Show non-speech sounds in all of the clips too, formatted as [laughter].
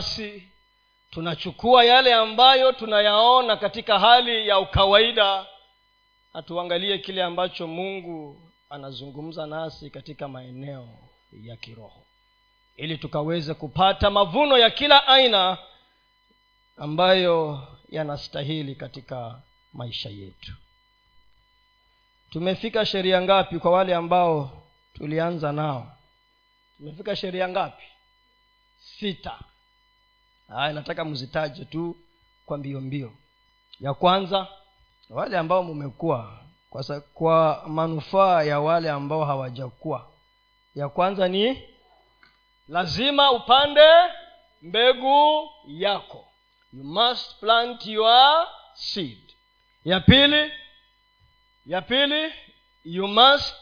basi tunachukua yale ambayo tunayaona katika hali ya ukawaida. Na tuangalie kile ambacho mungu anazungumza nasi katika maeneo ya kiroho. Ili tukaweze kupata mavuno ya kila aina ambayo yanastahili katika maisha yetu. Tumefika sheria ngapi kwa wale ambao tulianza nao? Tumefika sheria ngapi? Sita haya nataka mzitaje tu kwa mbio mbio. Ya kwanza wale ambao mumekuwa kwa, kwa manufaa ya wale ambao hawajakuwa ya kwanza ni lazima upande mbegu yako. You must plant your seed. Ya pili ya pili you must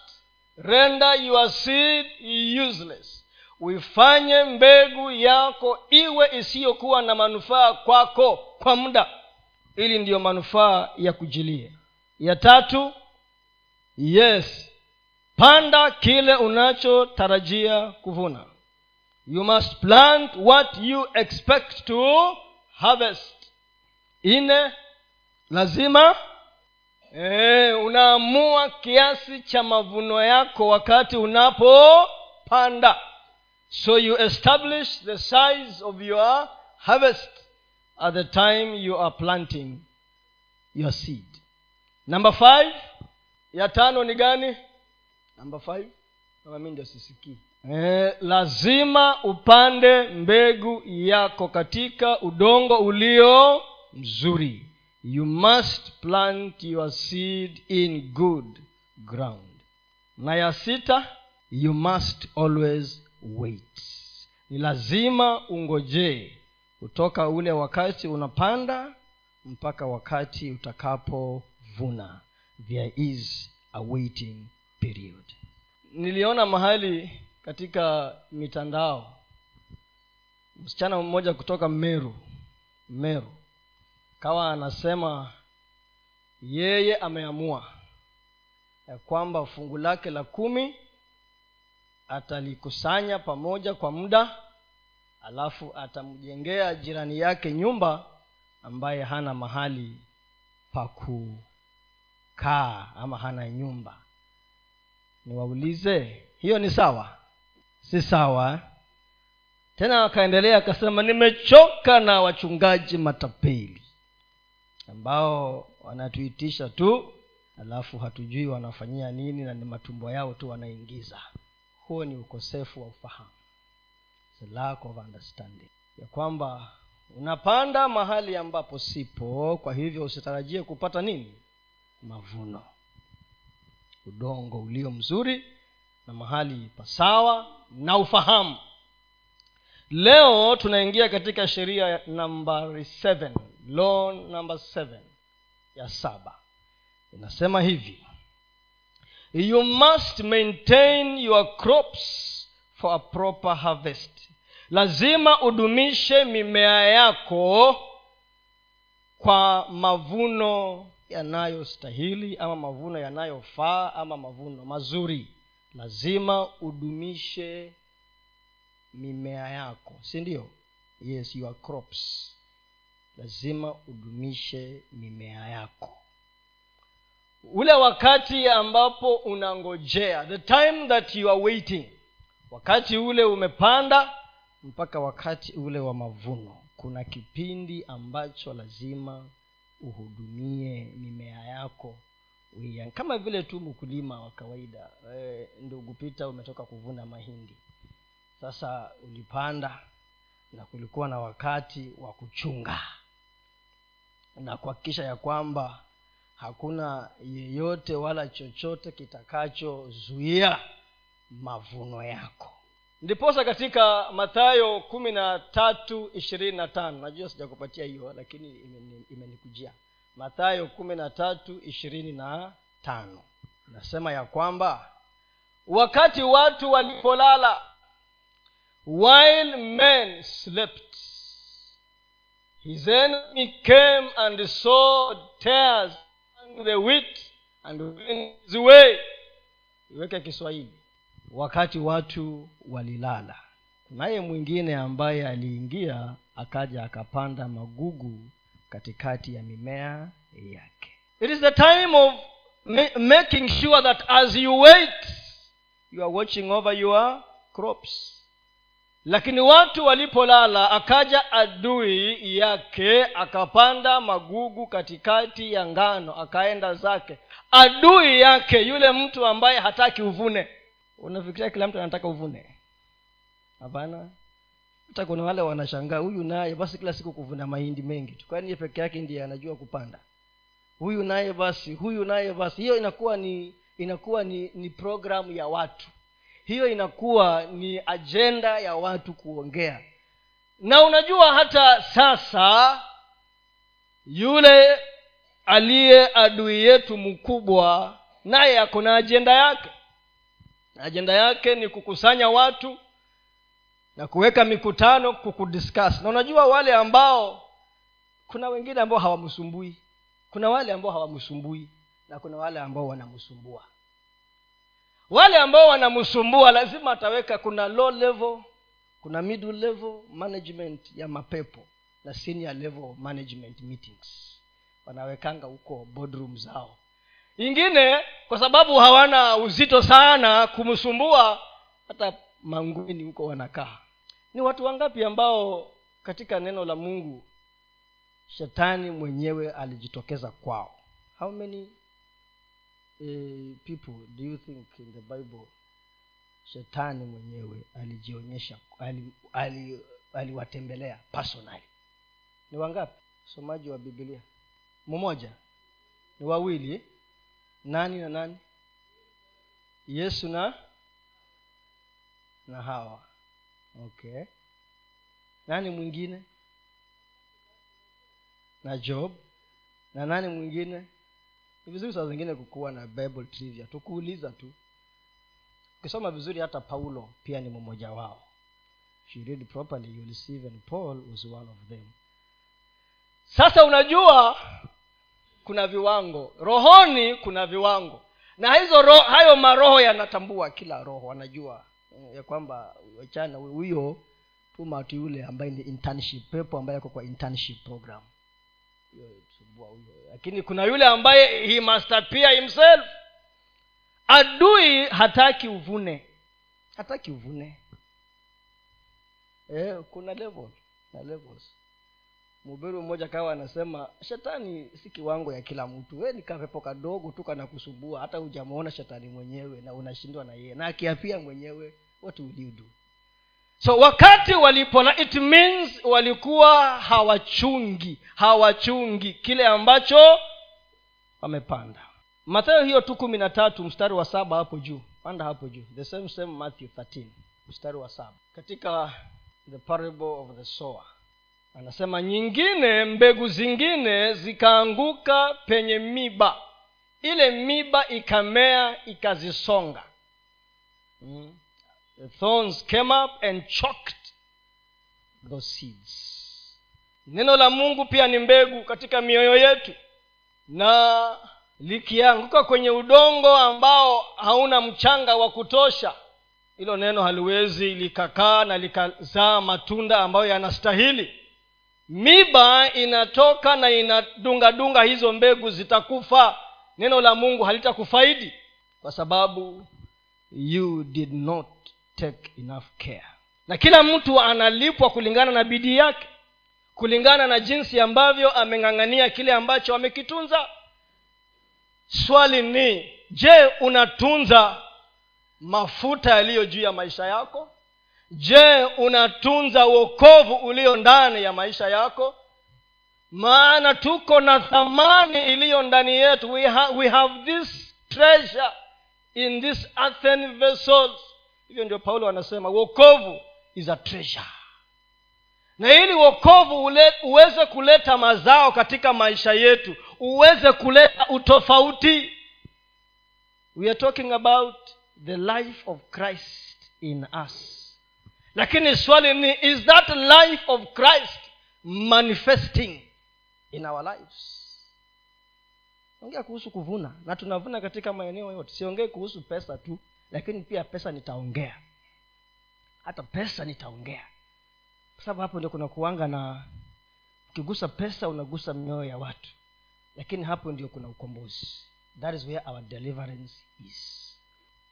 render your seed useless uifanye mbegu yako iwe isiyokuwa na manufaa kwako kwa muda. Ili ndiyo manufaa ya kujilia. Ya tatu yes panda kile unachotarajia kuvuna. You must plant what you expect to harvest. Ine lazima ee, unaamua kiasi cha mavuno yako wakati unapopanda so you establish the size of your harvest at the time you are planting your seed. Number five ya tano ni gani? Number five? Kama mi ndio sisikii. Eh, lazima upande mbegu yako katika udongo ulio mzuri. You must plant your seed in good ground. Na ya sita you must always wait. Ni lazima ungojee kutoka ule wakati unapanda mpaka wakati utakapovuna. There is a waiting period. Niliona mahali katika mitandao msichana mmoja kutoka meru meru kawa anasema yeye ameamua ya kwamba fungu lake la kumi atalikusanya pamoja kwa muda alafu atamjengea jirani yake nyumba ambaye hana mahali pa kukaa ama hana nyumba. Niwaulize hiyo ni sawa? Si sawa tena akaendelea akasema nimechoka na wachungaji matapeli ambao wanatuitisha tu alafu hatujui wanafanyia nini na ni matumbo yao tu wanaingiza huo ni ukosefu wa ufahamu. It's a lack of understanding. Ya kwamba unapanda mahali ambapo sipo kwa hivyo usitarajie kupata nini? Mavuno. Udongo ulio mzuri na mahali pasawa na ufahamu. Leo tunaingia katika sheria nambari seven law number seven ya saba. Inasema hivi you must maintain your crops for a proper harvest. Lazima udumishe mimea yako kwa mavuno yanayostahili ama mavuno yanayofaa ama mavuno mazuri. Lazima udumishe mimea yako si ndio? Yes your crops. Lazima udumishe mimea yako ule wakati ambapo unangojea the time that you are waiting. Wakati ule umepanda mpaka wakati ule wa mavuno. Kuna kipindi ambacho lazima uhudumie mimea yako. Uian kama vile tu mkulima wa kawaida e, ndugu pita umetoka kuvuna mahindi. Sasa ulipanda na kulikuwa na wakati wa kuchunga na kuhakikisha ya kwamba hakuna yeyote wala chochote kitakachozuia mavuno yako. Ndiposa katika mathayo kumi na tatu ishirini na tano najua sijakupatia hiyo lakini imeni- imenikujia. Mathayo kumi na tatu ishirini na tano. Nasema ya kwamba wakati watu walipolala while men slept. His enemy came and sowed tares the wheat and iweke kiswahili. Wakati watu walilala kunaye mwingine ambaye aliingia akaja akapanda magugu katikati ya mimea yake. It is the time of making sure that as you wait you are watching over your crops lakini watu walipolala akaja adui yake akapanda magugu katikati ya ngano akaenda zake. Adui yake yule mtu ambaye hataki uvune. Unafikiria kila mtu anataka uvune? Hapana. Hata kuna wale wanashangaa huyu naye basi kila siku kuvuna mahindi mengi tu. Kwani peke yake ndiye anajua kupanda? Huyu naye basi huyu naye basi. Hiyo inakuwa ni inakuwa ni ni programu ya watu hiyo inakuwa ni ajenda ya watu kuongea. Na unajua hata sasa yule aliye adui yetu mkubwa naye ako na ajenda yake. Ajenda yake ni kukusanya watu na kuweka mikutano kukudiscuss. Na unajua wale ambao kuna wengine ambao hawamsumbui. Kuna wale ambao hawamsumbui na kuna wale ambao wanamsumbua wale ambao wanamsumbua lazima ataweka kuna low level kuna middle level management ya mapepo na senior level management meetings. Wanawekanga huko boardroom zao. Ingine kwa sababu hawana uzito sana kumsumbua hata mangwini huko wanakaa. Ni watu wangapi ambao katika neno la mungu shetani mwenyewe alijitokeza kwao? How many uh, people do you think in the bible shetani mwenyewe alijionyesha aliwatembelea ali, ali personally? Ni wangapi? Somaji wa bibilia mmoja. Ni wawili. Nani na nani? Yesu na na hawa. Okay. Nani mwingine? Na job. Na nani mwingine ni vizuri saa zingine kukuwa na bible trivia. Tukuuliza tu. Ukisoma vizuri hata paulo pia ni mmoja wao. If you read properly even paul was one of them. Sasa unajua kuna viwango. Rohoni kuna viwango. Na hizo ro, hayo maroho yanatambua kila roho. Wanajua ya kwamba wachana huyo tuma tu yule ambaye ni internship pepo ambaye ako kwa internship program lakini kuna yule ambaye he must appear himself. Adui hataki uvune. Hataki uvune. Eh, kuna level na levels. Mhubiri mmoja kawa anasema shetani si kiwango ya kila mtu. We ni kapepo kadogo tu kanakusumbua hata hujamwona shetani mwenyewe na unashindwa na yeye. Na akiapia mwenyewe what will so wakati walipona it means walikuwa hawachungi hawachungi kile ambacho wamepanda. Mathayo hiyo tu kumi na tatu mstari wa saba hapo juu. Panda hapo juu. The same same matthew 13 mstari wa saba. Katika the parable of the sower. Anasema nyingine mbegu zingine zikaanguka penye miba. Ile miba ikamea ikazisonga. Mm. The thorns came up and choked those seeds. Neno la mungu pia ni mbegu katika mioyo yetu. Na likianguka kwenye udongo ambao hauna mchanga wa kutosha hilo neno haliwezi likakaa na likazaa matunda ambayo yanastahili. Miba inatoka na inadungadunga hizo mbegu zitakufa. Neno la mungu halitakufaidi kwa sababu you did not take enough care. Na kila mtu analipwa kulingana na bidii yake kulingana na jinsi ambavyo ameng'ang'ania kile ambacho amekitunza. Swali ni je unatunza mafuta yaliyo juu ya maisha yako? Je unatunza uokovu ulio ndani ya maisha yako? Maana tuko na thamani iliyo ndani yetu. We, ha- we have this treasure in this earthen vessels hivyo ndio paulo anasema wokovu is a treasure. Na ili wokovu uweze kuleta mazao katika maisha yetu uweze kuleta utofauti we are talking about the life of christ in us. Lakini swali ni is that life of christ manifesting in our lives? Ongea kuhusu kuvuna na tunavuna katika maeneo yote. Siongee kuhusu pesa tu lakini pia pesa nitaongea. Hata pesa nitaongea. Kwa sababu hapo ndio kuna kuanga na ukigusa pesa unagusa mioyo ya watu. Lakini hapo ndio kuna ukombozi. That is where our deliverance is.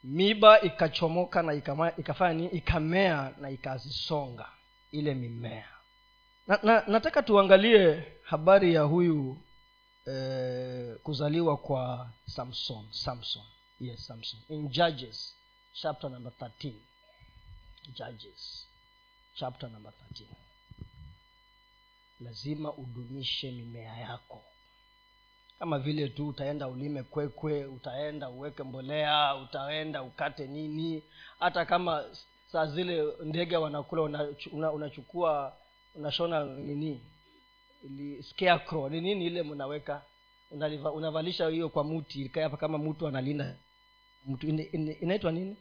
Miba ikachomoka na ikafanya ikamea na ikazisonga ile mimea. Na, na, nataka tuangalie habari ya huyu eh, kuzaliwa kwa samson samson yes samson. In judges chapter number 13 judges chapter number 13 lazima udumishe mimea yako. Kama vile tu utaenda ulime kwekwe utaenda uweke mbolea utaenda ukate nini. Hata kama saa zile ndege wanakula unachukua una, una unashona nini? Ili scarecrow. Ni nini ile mnaweka? Unavalisha hiyo kwa muti kama mtu analinda mtu inaitwa nini?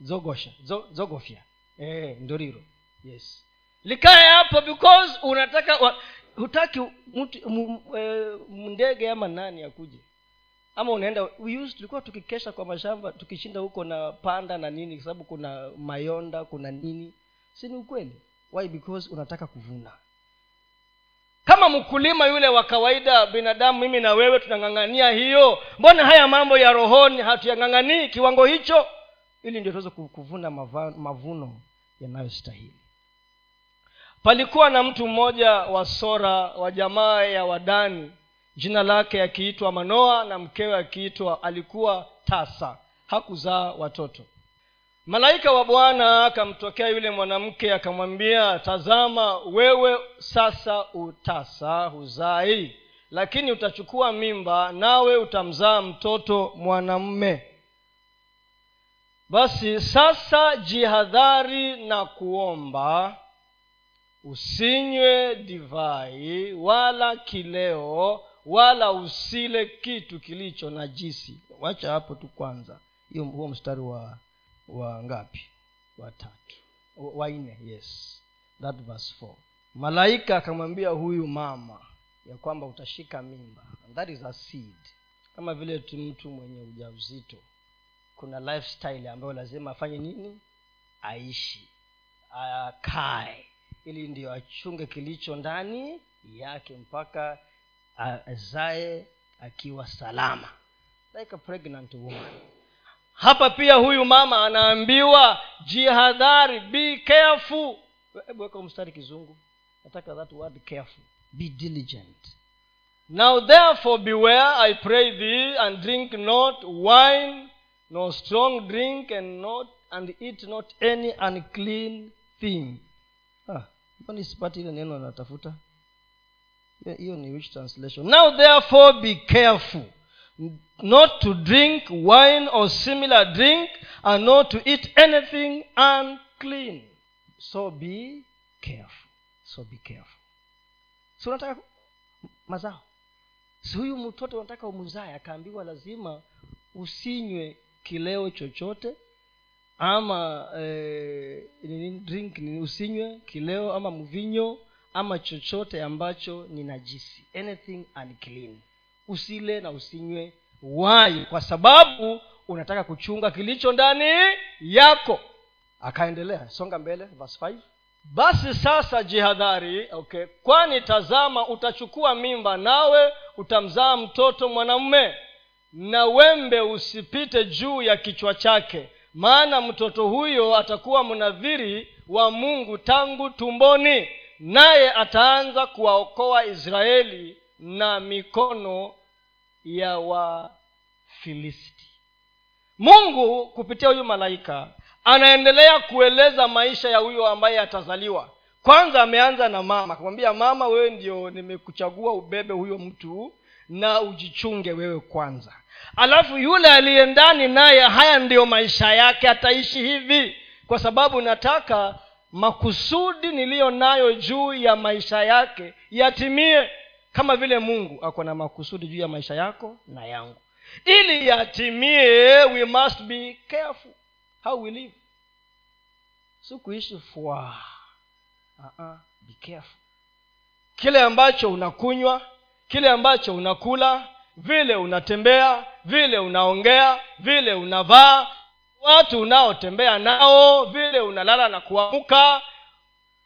Zogosha. Zogofya. Eh, ndoriro. Yes. Likae hapo because unataka wa, hutaki mtu ndege ama nani akuje. Ama unaenda tulikuwa tukikesha kwa mashamba tukishinda huko na panda na nini kwa sababu kuna mayonda kuna nini. Si ni ukweli? Why? Because unataka kuvuna mkulima yule wa kawaida binadamu mimi na wewe tunang'ang'ania hiyo. Mbona haya mambo ya rohoni hatuyang'ang'anii kiwango hicho? Ili ndio tuweze kuvuna mavuno yanayostahili. Palikuwa na mtu mmoja wa sora wa jamaa ya wadani. Jina lake akiitwa manoa na mkewe akiitwa alikuwa tasa. Hakuzaa watoto malaika wa bwana akamtokea yule mwanamke akamwambia tazama wewe sasa utasa huzai lakini utachukua mimba nawe utamzaa mtoto mwanamme. Basi sasa jihadhari na kuomba usinywe divai wala kileo wala usile kitu kilicho najisi. Wacha hapo tu kwanza huo mstari wa wa ngapi? Watatu wanne yes. That verse four. Malaika akamwambia huyu mama ya kwamba utashika mimba. And that is a seed. Kama vile tu mtu mwenye ujauzito kuna lifestyle ambayo lazima afanye nini? Aishi. Akae. Ili ndio achunge kilicho ndani yake mpaka azae akiwa salama. Like a pregnant woman hapa pia huyu mama anaambiwa jihadhari be careful. Hebu weka mstari kizungu. Nataka that word careful. Be diligent. Now therefore beware i pray thee and drink not wine no strong drink and not and eat not any unclean thing. Ah, sipati ile neno anatafuta hiyo ni which translation. Now therefore be careful not to drink wine or similar drink and not to eat anything unclean. So be careful. So be careful. Si unataka mazao? Si huyu mtoto unataka umuzae akaambiwa lazima usinywe kileo chochote ama eh, drink usinywe kileo ama mvinyo ama chochote ambacho ni najisi. Anything unclean usile na usinywe wai kwa sababu unataka kuchunga kilicho ndani yako. Akaendelea songa mbele verse 5 basi sasa jihadhari okay kwani tazama utachukua mimba nawe utamzaa mtoto mwanamume na wembe usipite juu ya kichwa chake maana mtoto huyo atakuwa mnadhiri wa mungu tangu tumboni naye ataanza kuwaokoa israeli na mikono ya wafilisti mungu kupitia huyu malaika anaendelea kueleza maisha ya huyo ambaye atazaliwa. Kwanza ameanza na mama akamwambia mama wewe ndio nimekuchagua ubebe huyo mtu na ujichunge wewe kwanza. Alafu yule aliye ndani naye haya ndiyo maisha yake ataishi hivi. Kwa sababu nataka makusudi niliyo nayo juu ya maisha yake yatimie kama vile mungu ako na makusudi juu ya maisha yako na yangu. Ili yatimie we must be careful how we live. Si fwa. Uh-uh, be careful. Kile ambacho unakunywa kile ambacho unakula vile unatembea vile unaongea vile unavaa watu unaotembea nao vile unalala na kuamka.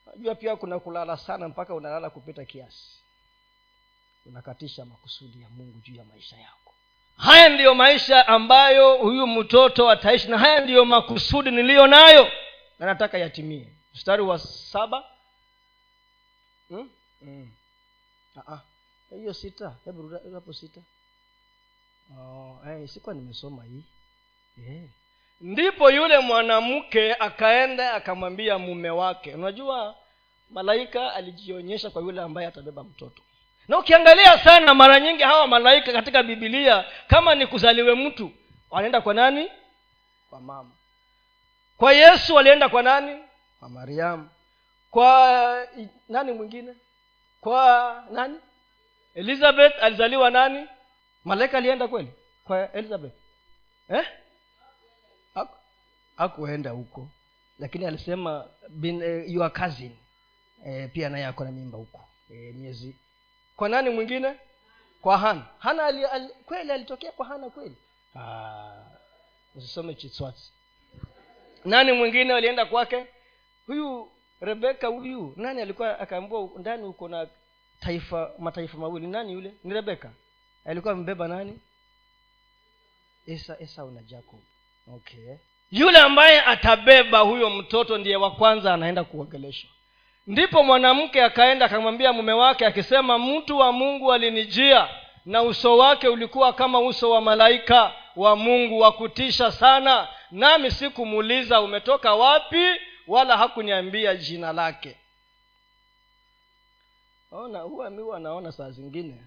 Najua pia kuna kulala sana mpaka unalala kupita kiasi unakatisha makusudi ya mungu juu ya maisha yako. Haya ndiyo maisha ambayo huyu mtoto ataishi na haya ndiyo makusudi niliyo nayo. Na nataka yatimie. Mstari wa saba. Hmm? Hmm. Ah, ah. hiyo sita. Hebu hapo sita. Oh, hey, sikuwa nimesoma hii. Yeah. ndipo yule mwanamke akaenda akamwambia mume wake. Unajua malaika alijionyesha kwa yule ambaye atabeba mtoto na ukiangalia sana mara nyingi hawa malaika katika bibilia kama ni kuzaliwe mtu wanaenda kwa nani? Kwa mama. Kwa yesu walienda kwa nani? Kwa mariamu. Kwa nani mwingine? Kwa nani? Elizabeth alizaliwa nani? Malaika alienda kweli? Kwa elizabeth. Eh? hakuenda huko. Lakini alisema bin, eh, your cousin. Eh, pia naye ako na mimba huko. Eh, miezi kwa nani mwingine? Kwa hana. Hana ali, ali, kweli alitokea kwa hana kweli? Ah, usisome chiswati. Nani mwingine alienda kwake? Huyu rebeka huyu nani alikuwa akaambua ndani uko na taifa mataifa mawili? Nani yule? Ni rebeka alikuwa amebeba nani? Esa esau na jacob. Okay. Yule ambaye atabeba huyo mtoto ndiye wa kwanza anaenda kuogeleshwa ndipo mwanamke akaenda akamwambia mume wake akisema mtu wa mungu alinijia na uso wake ulikuwa kama uso wa malaika wa mungu wa kutisha sana nami sikumuuliza umetoka wapi wala hakuniambia jina lake. Ona huwa mi wanaona naona saa zingine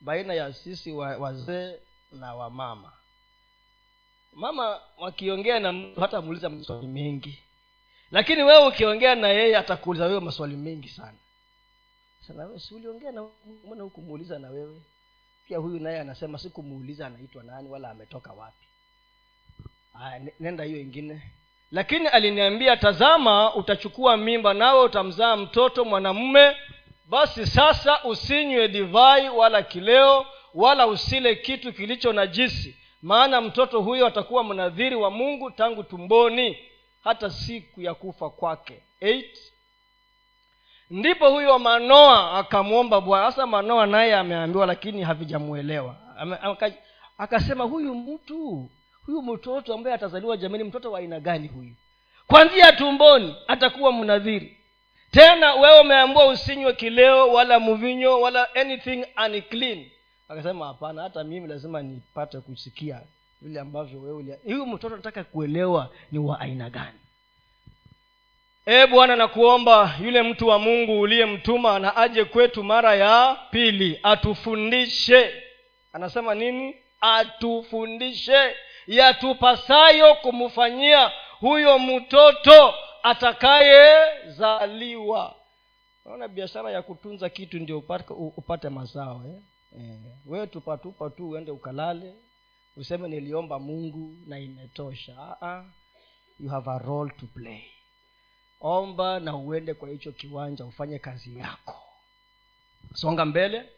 baina ya sisi wazee na wamama mama wakiongea na mtu hata muuliza maswali mengi lakini wewe ukiongea na yeye atakuuliza wewe maswali mengi sana. Sana si uliongea na mbona hukumuuliza na wewe? Pia huyu naye anasema sikumuuliza anaitwa nani wala ametoka wapi. Aya nenda hiyo ingine. Lakini aliniambia tazama utachukua mimba nawe utamzaa mtoto mwanamume. Basi sasa usinywe divai wala kileo wala usile kitu kilicho najisi maana mtoto huyo atakuwa mnadhiri wa mungu tangu tumboni hata siku ya kufa kwake. Eight. ndipo huyo manoa akamwomba bwana. Sasa manoa naye ameambiwa lakini havijamwelewa akasema huyu mtu huyu mtoto ambaye atazaliwa jamani mtoto wa aina gani huyu? Kwanzia tumboni atakuwa mnadhiri. Tena wewe umeambua usinywe kileo wala mvinyo wala anything unclean. Akasema hapana hata mimi lazima nipate kusikia vile ambavyo wewe huyu mtoto nataka kuelewa ni wa aina gani. E bwana nakuomba yule mtu wa mungu uliyemtuma na aje kwetu mara ya pili atufundishe. Anasema nini? Atufundishe yatupasayo kumfanyia huyo mtoto atakayezaliwa. Naona biashara ya kutunza kitu ndio upate, upate mazao eh? Eh, wee tupatupa tu uende ukalale useme niliomba mungu na imetosha. Uh-uh. you have a role to play. Omba na uende kwa hicho kiwanja ufanye kazi yako. Songa mbele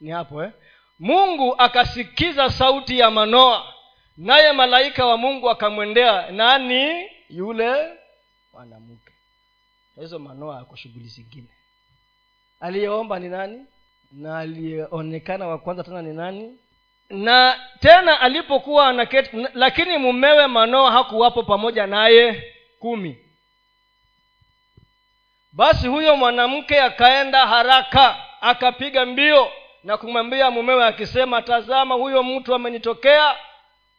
ni hapo eh? mungu akasikiza sauti ya manoa naye malaika wa mungu akamwendea nani? Yule mwanamke. Hizo manoa ako shughuli zingine. Aliyeomba ni nani? Na aliyeonekana wa kwanza tena ni nani na tena alipokuwa anaketi lakini mumewe manoa hakuwapo pamoja naye kumi. Basi huyo mwanamke akaenda haraka akapiga mbio na kumwambia mumewe akisema tazama huyo mtu amenitokea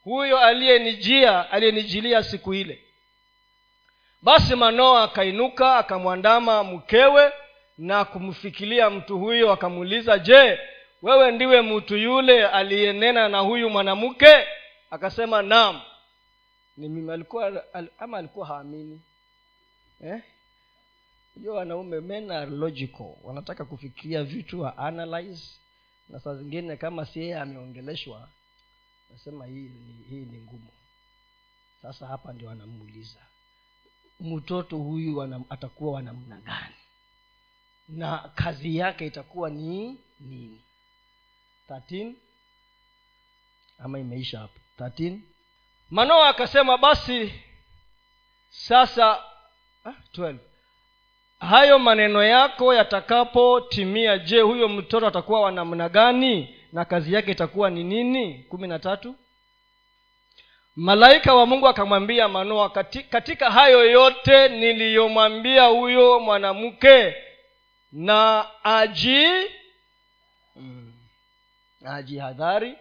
huyo aliyenijia aliyenijilia siku ile. Basi manoa akainuka akamwandama mkewe na kumfikilia mtu huyo akamuuliza je wewe ndiwe mtu yule aliyenena na huyu mwanamke? Akasema naam. Ni mimi alikuwa al, ama alikuwa haamini? Eh? wanaume men are logical. Wanataka kufikiria vitu wa analyze. Na saa zingine kama si yeye ameongeleshwa nasema hii hii ni ngumu. Sasa hapa ndio anamuuliza mtoto huyu wana, atakuwa wa gani? Na kazi yake itakuwa ni nini 13 ama imeisha hapo. 13 manoa akasema basi sasa ah, 12 hayo maneno yako yatakapotimia je huyo mtoto atakuwa wa namna gani? Na kazi yake itakuwa ni nini? Kumi na tatu. Malaika wa mungu akamwambia manoa katika hayo yote niliyomwambia huyo mwanamke na aji mm, ajihadhari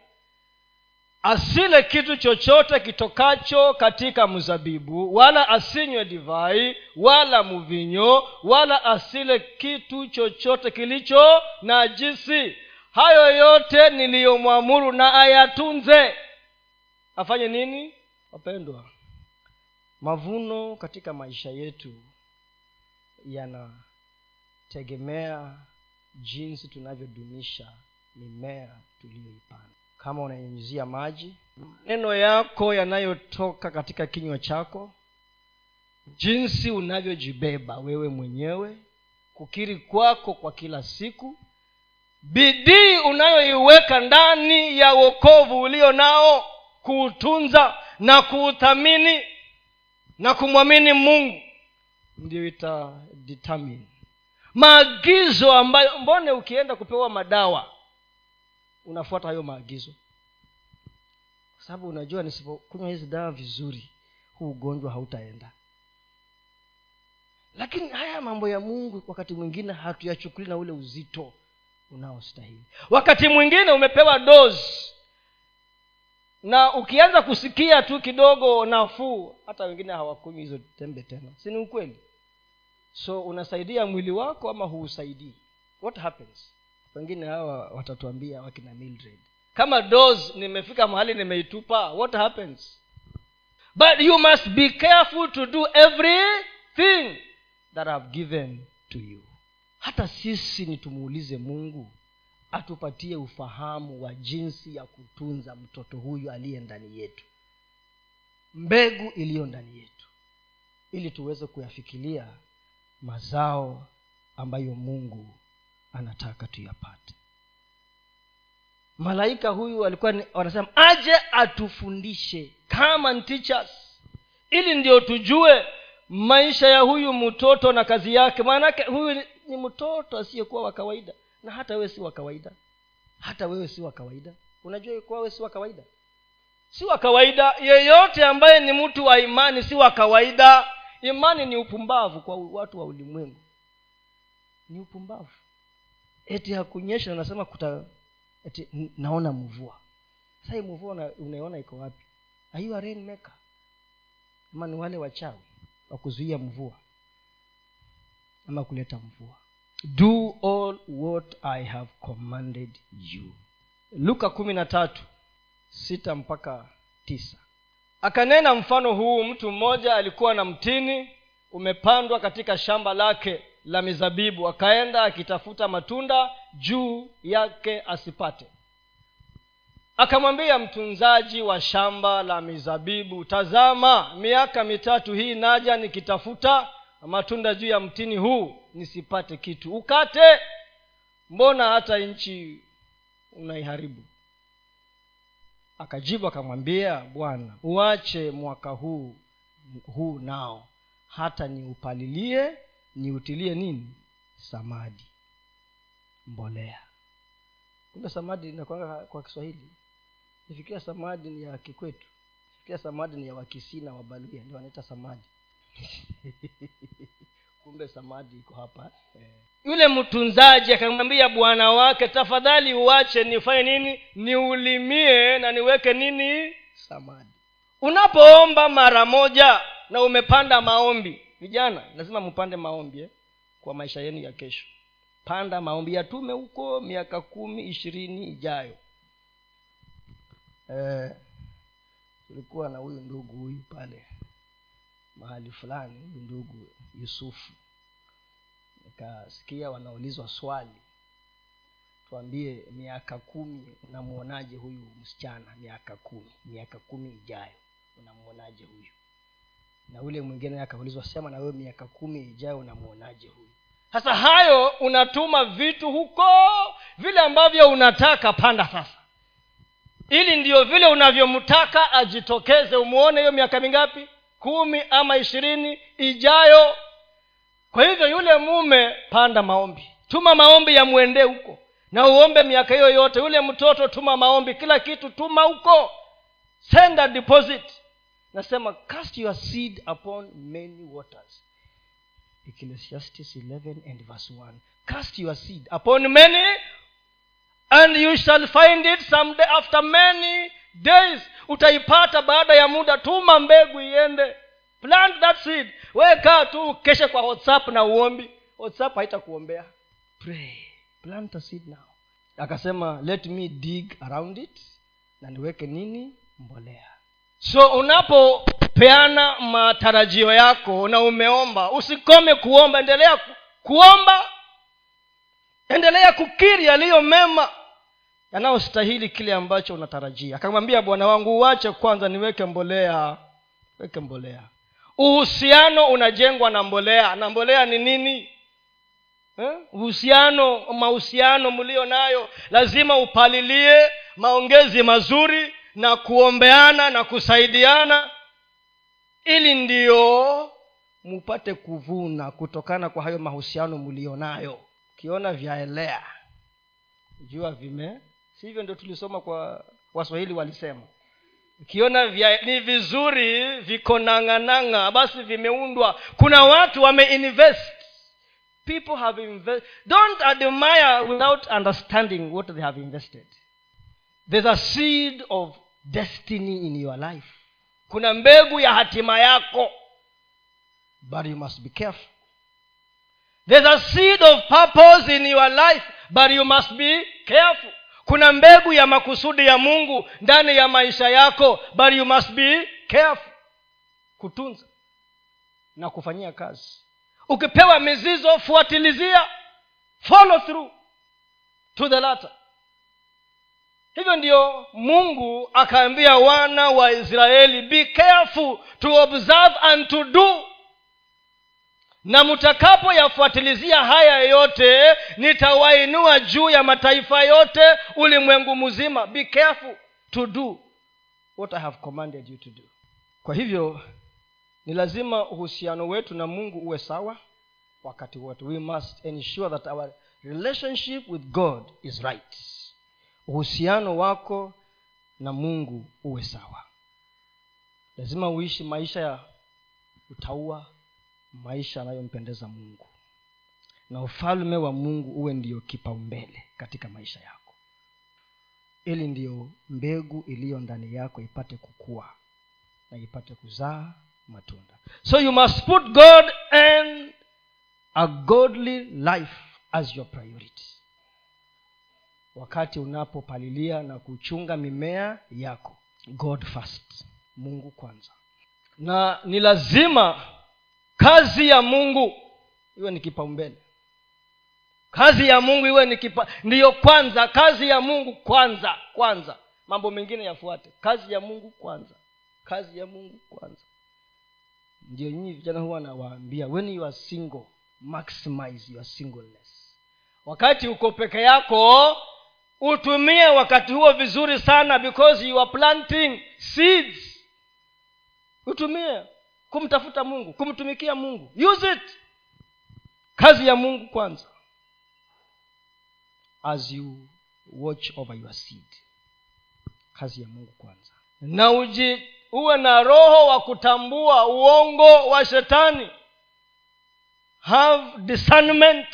asile kitu chochote kitokacho katika mzabibu wala asinywe divai wala mvinyo wala asile kitu chochote kilicho najisi hayo yote niliyomwamuru na ayatunze. Afanye nini? Wapendwa mavuno katika maisha yetu yanategemea jinsi tunavyodumisha mimea tuliyoipanda. Kama unanyunyizia maji neno yako yanayotoka katika kinywa chako jinsi unavyojibeba wewe mwenyewe kukiri kwako kwa kila siku bidii unayoiweka ndani ya uokovu ulio nao kuutunza na kuuthamini na kumwamini mungu ndio ita determine maagizo ambayo mbone ukienda kupewa madawa unafuata hayo maagizo. Kwa sababu unajua nisipokunywa hizi dawa vizuri huu ugonjwa hautaenda. Lakini haya mambo ya mungu wakati mwingine hatuyachukuli na ule uzito unaostahili. Wakati mwingine umepewa dozi na ukianza kusikia tu kidogo nafuu hata wengine hawakunywi hizo tembe tena. Si ni ukweli? So unasaidia mwili wako ama huusaidii? What happens wengine hawa watatuambia wakina mildred. Kama dos nimefika mahali nimeitupa what happens? But you must be careful to do everything that i've given to you. Hata sisi ni tumuulize mungu atupatie ufahamu wa jinsi ya kutunza mtoto huyu aliye ndani yetu. Mbegu iliyo ndani yetu ili tuweze kuyafikilia mazao ambayo mungu anataka tuyapate. Malaika huyu alikuwa wanasema aje atufundishe kama teachers. Ili ndio tujue maisha ya huyu mtoto na kazi yake. Maanake huyu ni mtoto asiyekuwa wa kawaida. Na hata wewe si wa kawaida. Hata wewe si wa kawaida. Unajua kuwa wewe si wa kawaida? Si wa kawaida. Yeyote ambaye ni mtu wa imani si wa kawaida. Imani ni upumbavu kwa watu wa ulimwengu. Ni upumbavu eti hakunyesha unasema kuta eti naona mvua. Sasa mvua unaiona iko wapi? Are you a rain maker ama ni wale wachawi wa kuzuia mvua? Ama kuleta mvua? Do all what i have commanded you. Luka kumi na tatu sita mpaka tisa. Akanena mfano huu mtu mmoja alikuwa na mtini umepandwa katika shamba lake la mizabibu akaenda akitafuta matunda juu yake asipate. Akamwambia mtunzaji wa shamba la mizabibu tazama miaka mitatu hii naja nikitafuta matunda juu ya mtini huu nisipate kitu. Ukate! Mbona hata nchi unaiharibu? Akajibu akamwambia bwana uache mwaka huu huu nao. Hata niupalilie niutilie nini? Samadi. Mbolea. Kumbe samadi inakwanga kwa kiswahili. Nifikiria samadi ni ya kikwetu. Fikiria samadi ni ya wakisina wabaluya. Ndio wanaita samadi. [laughs] Kumbe samadi iko hapa eh. yule mtunzaji akamwambia bwana wake tafadhali uache nifanye nini? Niulimie na niweke nini? Samadi. Unapoomba mara moja na umepanda maombi vijana lazima mpande maombi eh? kwa maisha yenu ya kesho. Panda maombi yatume huko miaka kumi ishirini ijayo. Eh, na huyu ndugu huyu pale mahali fulani huyu ndugu yusufu. Nikasikia wanaulizwa swali. Tuambie miaka kumi unamwonaje huyu msichana? Miaka kumi miaka kumi ijayo unamwonaje huyu na ule mwingine akaulizwa sema na wewe miaka kumi ijayo unamwonaje huyu? Sasa hayo unatuma vitu huko vile ambavyo unataka panda sasa. Ili ndio vile unavyomtaka ajitokeze umwone hiyo miaka mingapi? Kumi ama ishirini ijayo. Kwa hivyo yule mume panda maombi. Tuma maombi yamwendee huko. Na uombe miaka hiyo yote. Yule mtoto tuma maombi. Kila kitu tuma huko. Send a deposit nasema cast your seed upon many waters. Ecclesiastes 11 and verse 1 cast your seed upon many and you shall find it someday after many days. Utaipata baada ya muda. Tuma mbegu iende. Plant that seed. Wekaa tu ukeshe kwa whatsapp na uombi. Whatsapp haitakuombea. Pray. Plant a seed now. Akasema let me dig around it na niweke nini? Mbolea so unapopeana matarajio yako na umeomba usikome kuomba endelea kuomba. Endelea kukiri yaliyo mema yanayostahili kile ambacho unatarajia. Akamwambia bwana wangu uache kwanza niweke mbolea weke mbolea. Uhusiano unajengwa na mbolea. Na mbolea ni nini? Eh? uhusiano mahusiano mlio nayo lazima upalilie maongezi mazuri na kuombeana na kusaidiana ili ndiyo mupate kuvuna kutokana kwa hayo mahusiano mlionayo ukiona vyaelea jua vime si hivyo ndio tulisoma kwa waswahili walisema? Ukiona vya, ni vizuri viko nang'anang'a basi vimeundwa. Kuna watu wameinvest. People have invest don't admire without understanding what they have invested. There's a seed of destiny in your life. Kuna mbegu ya hatima yako but you must be careful. There's a seed of purpose in your life but you must be careful. Kuna mbegu ya makusudi ya mungu ndani ya maisha yako but you must be careful. Kutunza na kufanyia kazi. Ukipewa mizizo fuatilizia. Follow through to the latter hivyo ndio mungu akaambia wana wa israeli be careful to observe and to do. Na mtakapoyafuatilizia haya yote nitawainua juu ya mataifa yote ulimwengu mzima. Be careful to do what i have commanded you to do. Kwa hivyo ni lazima uhusiano wetu na mungu uwe sawa wakati wote. We must ensure that our relationship with god is right uhusiano wako na mungu uwe sawa. Lazima uishi maisha ya utaua maisha yanayompendeza mungu. Na ufalme wa mungu uwe ndiyo kipaumbele katika maisha yako. Ili ndiyo mbegu iliyo ndani yako ipate kukua na ipate kuzaa matunda. So you must put god and a godly life as your priority wakati unapopalilia na kuchunga mimea yako. God first. Mungu kwanza. Na ni lazima kazi ya mungu iwe ni kipaumbele. Kazi ya mungu iwe ni kipa ndiyo kwanza. Kazi ya mungu kwanza kwanza. Mambo mengine yafuate. Kazi ya mungu kwanza. Kazi ya mungu kwanza. Ndio nyinyi vijana huwa nawaambia when you are single maximize your singleness. Wakati uko peke yako utumie wakati huo vizuri sana because you are planting seeds. Utumie kumtafuta mungu kumtumikia mungu. Use it. Kazi ya mungu kwanza. As you watch over your seed. Kazi ya mungu kwanza. Na uji uwe na roho wa kutambua uongo wa shetani. Have discernment.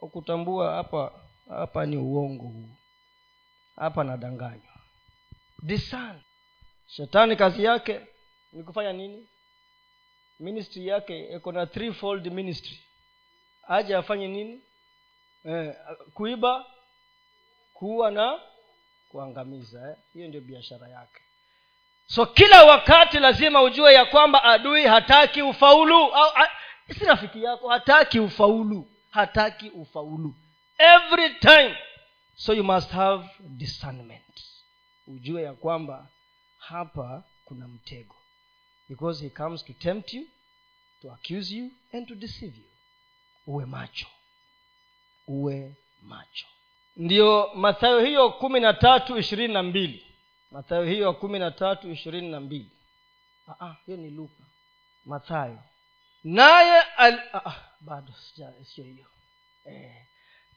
Wa kutambua hapa hapa ni uongo huu. Hapa nadanganywa. Discern shetani kazi yake ni kufanya nini? Ministry yake iko na threefold ministry. Aje afanye nini? Eh, kuiba kuua na kuangamiza eh? hiyo ndio biashara yake. So kila wakati lazima ujue ya kwamba adui hataki ufaulu au si rafiki yako hataki ufaulu hataki ufaulu every time. So you must have discernment. Ujue ya kwamba hapa kuna mtego. Because he comes to tempt you to accuse you and to deceive you. Uwe macho. Uwe macho. Ndiyo mathayo hiyo kumi na tatu ishirini na mbili. Mathayo hiyo kumi na tatu ishirini na mbili. Ah, ah, hiyo ni luka. Mathayo. Naye al... ah, bado sio hiyo. Eh.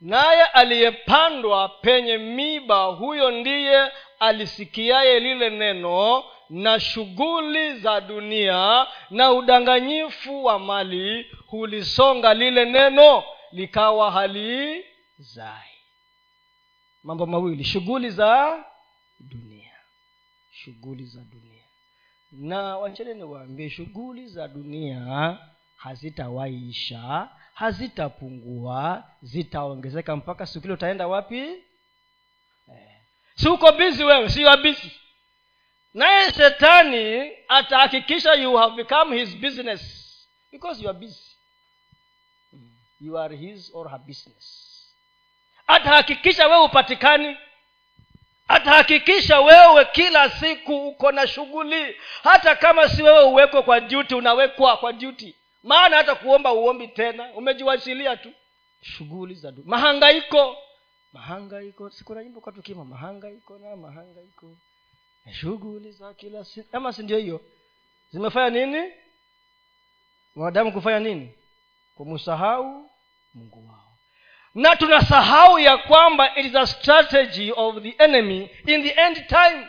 Naye aliyepandwa penye miba huyo ndiye alisikiaye lile neno na shughuli za dunia na udanganyifu wa mali hulisonga lile neno likawa halizai. Mambo mawili shughuli za dunia shughuli za dunia. Na wachene niwaambie shughuli za dunia hazitawaisha hazitapungua zitaongezeka mpaka siku ile utaenda wapi? Eh. si uko bizi wewe si bizi naye shetani atahakikisha you have become his business because you are busy. Mm. you are his or her business. Atahakikisha wewe upatikani atahakikisha wewe kila siku uko na shughuli. Hata kama si wewe uwekwe kwa duty unawekwa kwa duty maana hata kuomba uombi tena umejiwasilia tu. Shughuli za du mahangaiko. Mahangaiko sikuna nyimbo kwa tukima mahangaiko na mahangaiko. Shughuli za kila siku ama si ndio hiyo? Zimefanya nini? Wanadamu kufanya nini? Kumsahau mungu wao. Na tunasahau ya kwamba it is a strategy of the enemy in the end time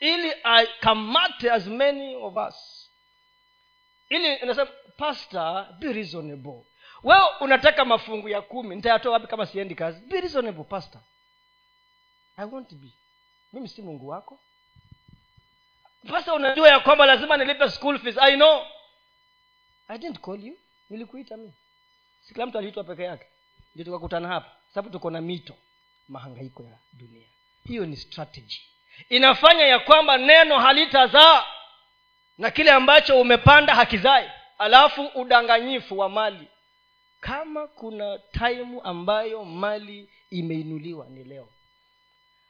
ili akamate as many of us ili inasema pastor be reasonable. Wewe unataka mafungu ya kumi nitayatoa wapi kama siendi kazi? Be reasonable pastor. I won't be. Mimi si mungu wako. Pastor unajua ya kwamba lazima nilipe school fees. I know. I didn't call you. Nilikuita mi si mtu aliitwa peke yake. Ndio tukakutana hapa. Sababu tuko na mito mahangaiko ya dunia. Hiyo ni strategy. Inafanya ya kwamba neno halitazaa na kile ambacho umepanda hakizai alafu udanganyifu wa mali. Kama kuna taimu ambayo mali imeinuliwa ni leo.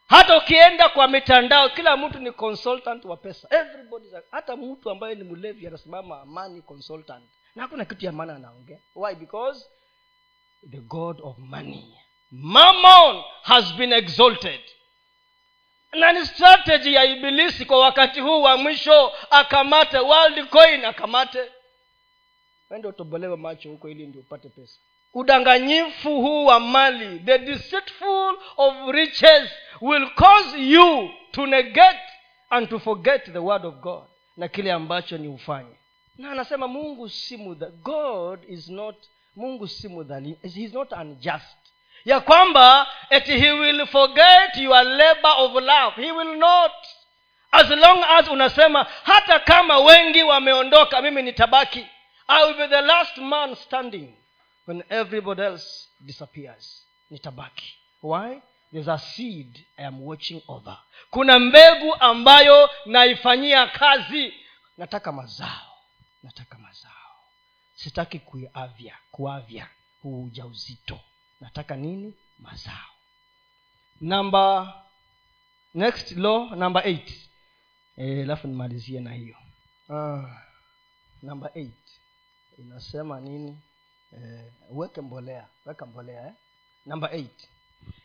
Hata ukienda kwa mitandao kila mtu ni consultant wa pesa. Everybody hata mtu ambaye ni mlevi anasimama amani consultant. Na hakuna kitu ya maana anaongea. Why? Because the god of money mammon has been exalted na ni strategy ya ibilisi kwa wakati huu wa mwisho akamate world coin akamate. Wende utobolewe macho huko ili ndio upate pesa. Udanganyifu huu wa mali the deceitful of riches will cause you to negate and to forget the word of god na kile ambacho ni ufanye. Na anasema mungu si mudha god is not mungu si mudhalimu he is not unjust ya kwamba eti he will forget your labor of love. He will not. As long as unasema hata kama wengi wameondoka mimi nitabaki. I will be the last man standing. When everybody else disappears nitabaki. Why? There's a seed i am watching over. Kuna mbegu ambayo naifanyia kazi. Nataka mazao. Nataka mazao. Sitaki kuavya kuavya huu ujauzito nataka nini? Mazao. Namba next law number eight. Alafu alafu nimalizie na hiyo. Ah, number eight. Inasema nini? Eh, weke mbolea weka mbolea eh? number eight.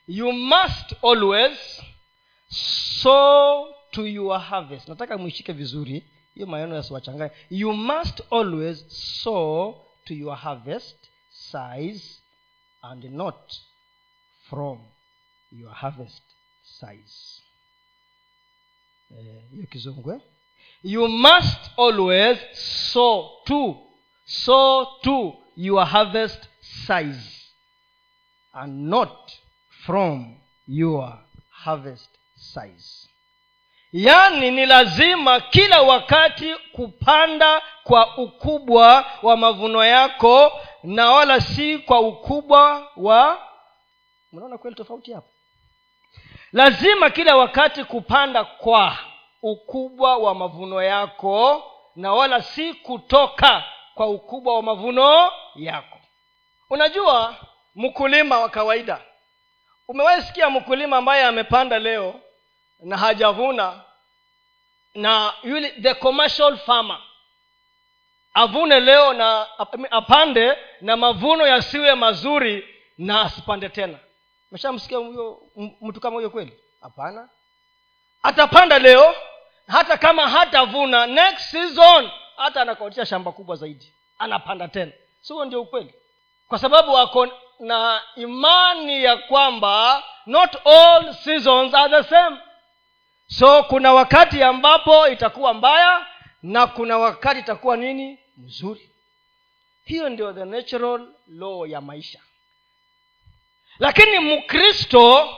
You must always sow to your harvest. Nataka mwishike vizuri hiyo maneno yasiwachanganye you must always sow to your harvest size and not from your harvest size Eh, hiyo eh? you must always sow to sow to your harvest size and not from your harvest size yaani ni lazima kila wakati kupanda kwa ukubwa wa mavuno yako na wala si kwa ukubwa wa mnaona kweli tofauti hapo? Lazima kila wakati kupanda kwa ukubwa wa mavuno yako na wala si kutoka kwa ukubwa wa mavuno yako. Unajua mkulima wa kawaida umewahi sikia mkulima ambaye amepanda leo na hajavuna na yule the commercial farmer avune leo na apande na mavuno yasiwe mazuri na asipande tena. Meshamsikia huyo mtu kama huyo kweli? Hapana. Atapanda leo hata kama hatavuna next season hata anakodisha shamba kubwa zaidi anapanda tena. Si huo ndio ukweli? Kwa sababu ako na imani ya kwamba not all seasons are the same. So kuna wakati ambapo itakuwa mbaya na kuna wakati itakuwa nini mzuri. Hiyo ndio the natural law ya maisha. Lakini mkristo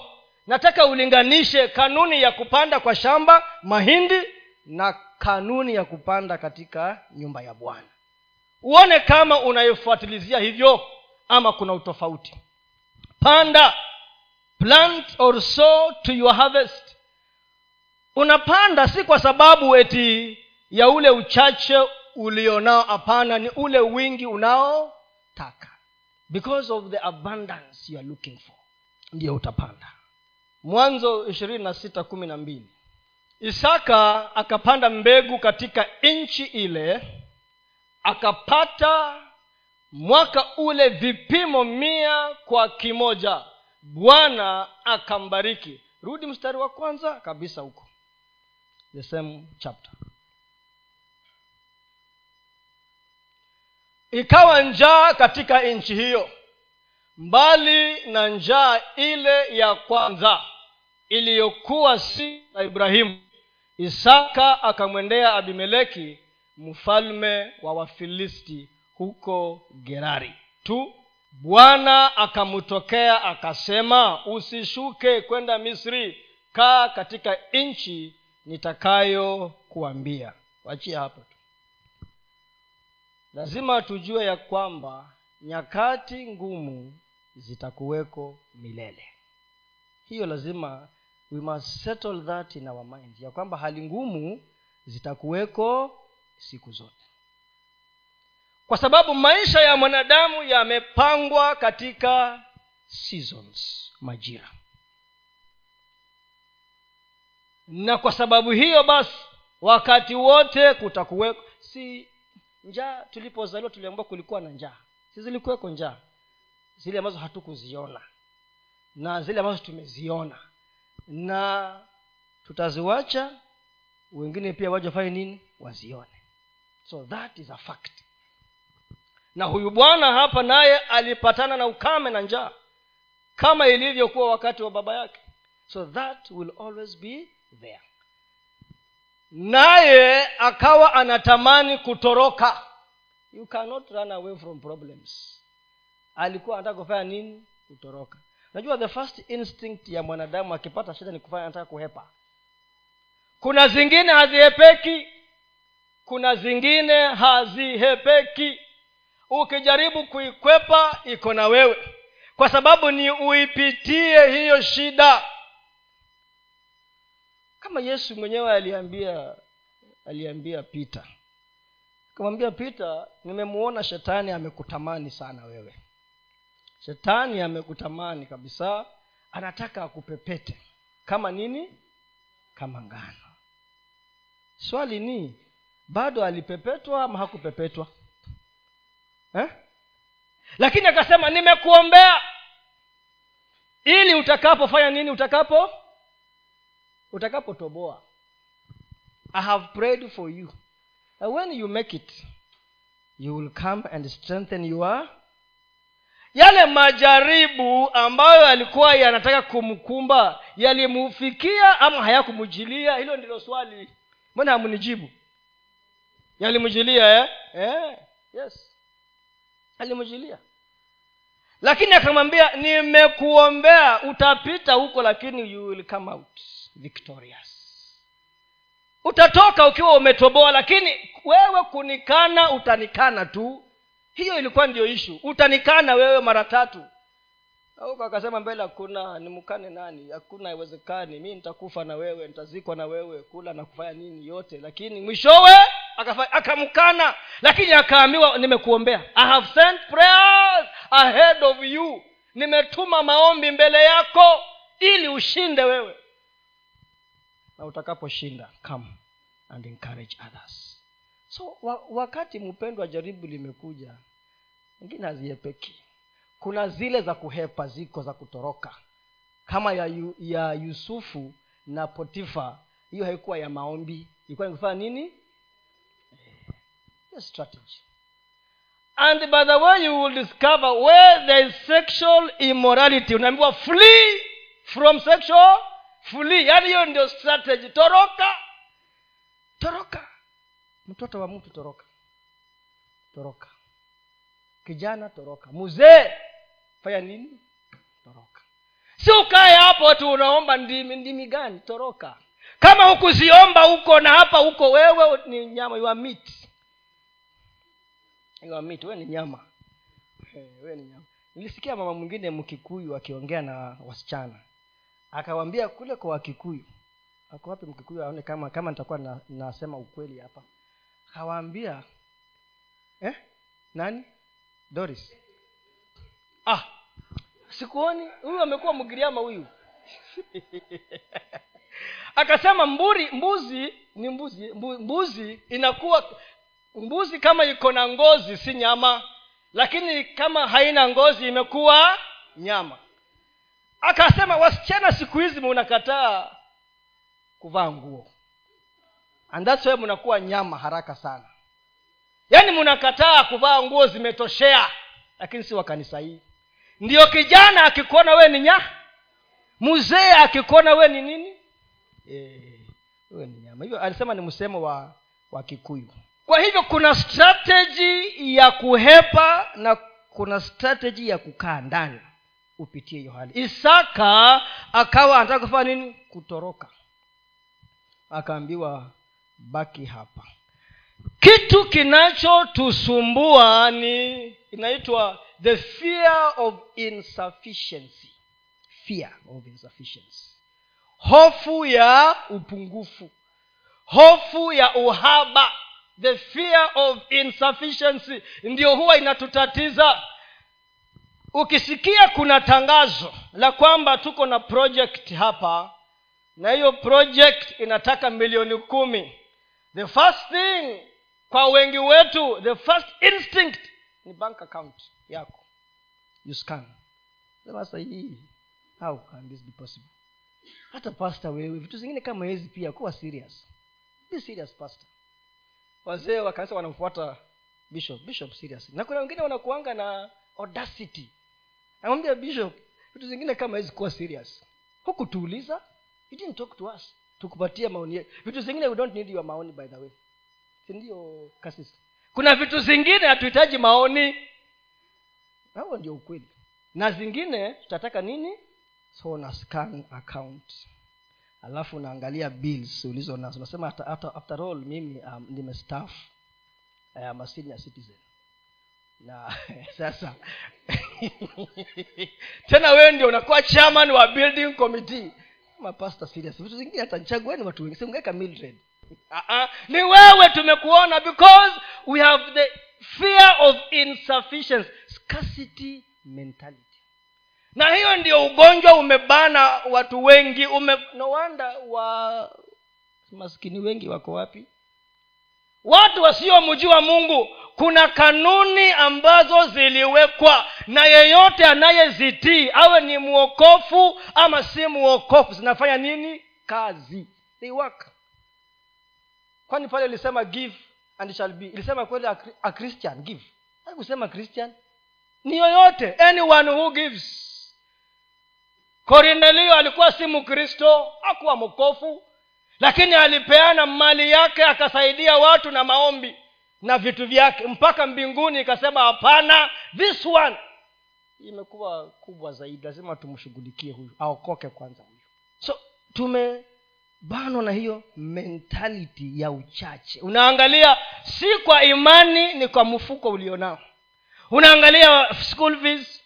nataka ulinganishe kanuni ya kupanda kwa shamba mahindi na kanuni ya kupanda katika nyumba ya bwana. Uone kama unaifuatilizia hivyo ama kuna utofauti. Panda plant or sow to your harvest. Unapanda si kwa sababu eti ya ule uchache ulionao hapana ni ule wingi unaotaka. Because of the abundance you are looking for ndiyo utapanda. Mwanzo ishirini na sita kumi na mbili. Isaka akapanda mbegu katika nchi ile akapata mwaka ule vipimo mia kwa kimoja. Bwana akambariki. Rudi mstari wa kwanza kabisa huko. The same chapter ikawa njaa katika nchi hiyo. Mbali na njaa ile ya kwanza iliyokuwa si na ibrahimu isaka akamwendea abimeleki mfalme wa wafilisti huko gerari. Tu bwana akamtokea akasema usishuke kwenda misri kaa katika nchi nitakayokuambia. Wachia hapo lazima tujue ya kwamba nyakati ngumu zitakuweko milele. Hiyo lazima we must settle that in our mind ya kwamba hali ngumu zitakuweko siku zote. Kwa sababu maisha ya mwanadamu yamepangwa katika seasons majira. Na kwa sababu hiyo basi wakati wote kutakuweko si njaa tulipozaliwa tuliambua kulikuwa na njaa. Si zilikuweko njaa. Zile ambazo hatukuziona. Na zile ambazo tumeziona. Na tutaziwacha wengine pia waje wafanye nini? Wazione. So that is a fact. Na huyu bwana hapa naye alipatana na ukame na njaa. Kama ilivyokuwa wakati wa baba yake. So that will always be there naye akawa anatamani kutoroka. You cannot run away from problems. Alikuwa anataka kufanya nini? Kutoroka. Najua the first instinct ya mwanadamu akipata shida ni kufanya anataka kuhepa. Kuna zingine hazihepeki. Kuna zingine hazihepeki. Ukijaribu kuikwepa iko na wewe. Kwa sababu ni uipitie hiyo shida kama yesu mwenyewe aliambia aliambia pita akamwambia pita nimemuona shetani amekutamani sana wewe. Shetani amekutamani kabisa anataka akupepete. Kama nini? Kama ngano. Swali ni bado alipepetwa ama hakupepetwa? Eh? lakini akasema nimekuombea. Ili utakapofanya nini utakapo utakapotoboa. I have prayed for you. And when you make it you will come and strengthen your yale majaribu ambayo yalikuwa yanataka kumkumba yalimufikia ama hayakumjilia hilo ndilo swali. Mbona hamnijibu? Yalimjilia eh? Eh, yes. Alimjilia lakini akamwambia nimekuombea utapita huko lakini you will come out victorious. Utatoka ukiwa umetoboa lakini wewe kunikana utanikana tu. Hiyo ilikuwa ndio ishu utanikana wewe mara tatu. Huko akasema mbele hakuna nimkane nani? Hakuna iwezekani mi nitakufa na wewe nitazikwa na wewe kula na kufanya nini yote. Lakini mwishowe akamkana. Lakini akaambiwa nimekuombea. I have sent prayers ahead of you. Nimetuma maombi mbele yako ili ushinde wewe na utakaposhinda come and encourage others. So wa, wakati mpendwa jaribu limekuja wengine haziepeki. Kuna zile za kuhepa ziko za kutoroka. Kama ya, ya yusufu na potifa hiyo haikuwa ya maombi. Ilikuwa ni kufanya nini? A strategy. And by the way you will discover where there is sexual immorality. Unaambiwa flee from sexual flee yaani hiyo ndio strategy. Toroka. Toroka. Mtoto wa mtu toroka. Toroka. Kijana toroka. Mzee fanya nini? Toroka. Si ukae hapo tu unaomba ndimi. Ndimi gani? Toroka. Kama hukuziomba huko na hapa huko wewe ni nyama. You are meat. You wewe ni nyama. Wewe ni nyama. Nilisikia mama mwingine mkikuyu akiongea na wasichana akawambia kule kwa wakikuyu ako wapi mkikuyu? Aone kama kama nitakuwa na, nasema ukweli hapa. Akawaambia eh? nani? Doris. Ah sikuoni. Huyu amekuwa mgiriama huyu. [laughs] Akasema mburi mbuzi ni mbuzi mbu, mbuzi inakuwa mbuzi kama iko na ngozi si nyama lakini kama haina ngozi imekuwa nyama akasema wasichana siku hizi munakataa kuvaa nguo. And that's mnakuwa nyama haraka sana. Yaani mnakataa kuvaa nguo zimetoshea lakini si wakanisa hii. Ndio kijana akikuona wee ni nya mzee akikuona wee ni nini? E, wewe ni nyama. Hivyo alisema ni msemo wa wa kikuyu. Kwa hivyo kuna strateji ya kuhepa na kuna strateji ya kukaa ndani upitie hiyo isaka akawa anataka kufanya nini? Kutoroka. Akaambiwa baki hapa. Kitu kinachotusumbua ni inaitwa the fear of insufficiency. Fear of insufficiency. Hofu ya upungufu. Hofu ya uhaba. The fear of insufficiency ndio huwa inatutatiza ukisikia kuna tangazo la kwamba tuko na project hapa na hiyo project inataka milioni kumi. The first thing kwa wengi wetu the first instinct ni bank account yako. You scan. How can this be possible? Hata pasta wewe vitu zingine kama hizi pia kuwa serious. Be serious pasta wazee wa kanisa wanamfuata bishop. Bishop serious. Na kuna wengine wanakuanga na audacity namwambia bishop vitu zingine kama hizi kuwa serious. Hukutuuliza didn't talk to us. Tukupatia maoni yetu vitu zingine we don't need your maoni by the way. Sindio kasisi? Kuna vitu zingine hatuhitaji maoni. Huo ndio ukweli. Na zingine tutataka nini? So una scan account. Alafu unaangalia bills ulizo nazo. Unasema after, all mimi um, nimestaff am a senior citizen na [laughs] sasa. [laughs] Tena wewe ndio unakuwa chairman wa building committee. Mapasta serious. Vitu zingine hata chagueni watu wengi. Simngeka mildred. Uh-uh. ni wewe tumekuona because we have the fear of insufficiency. Scarcity mentality. Na hiyo ndio ugonjwa umebana watu wengi. Ume no wonder wa maskini wengi wako wapi watu wasiomjua mungu kuna kanuni ambazo ziliwekwa na yeyote anayezitii awe ni mwokofu ama si mwokofu zinafanya nini? Kazi. They work. Kwani pale ilisema give and shall be? Ilisema kweli a, a christian give. Kusema christian. Ni yoyote anyone who gives. Kornelio alikuwa si mkristo akuwa mkofu lakini alipeana mali yake akasaidia watu na maombi na vitu vyake mpaka mbinguni ikasema hapana this one. Imekuwa kubwa zaidi lazima tumshughulikie huyu aokoke kwanza huyu. So tumebanwa na hiyo mentality ya uchache. Unaangalia si kwa imani ni kwa mfuko ulionao. Unaangalia school fees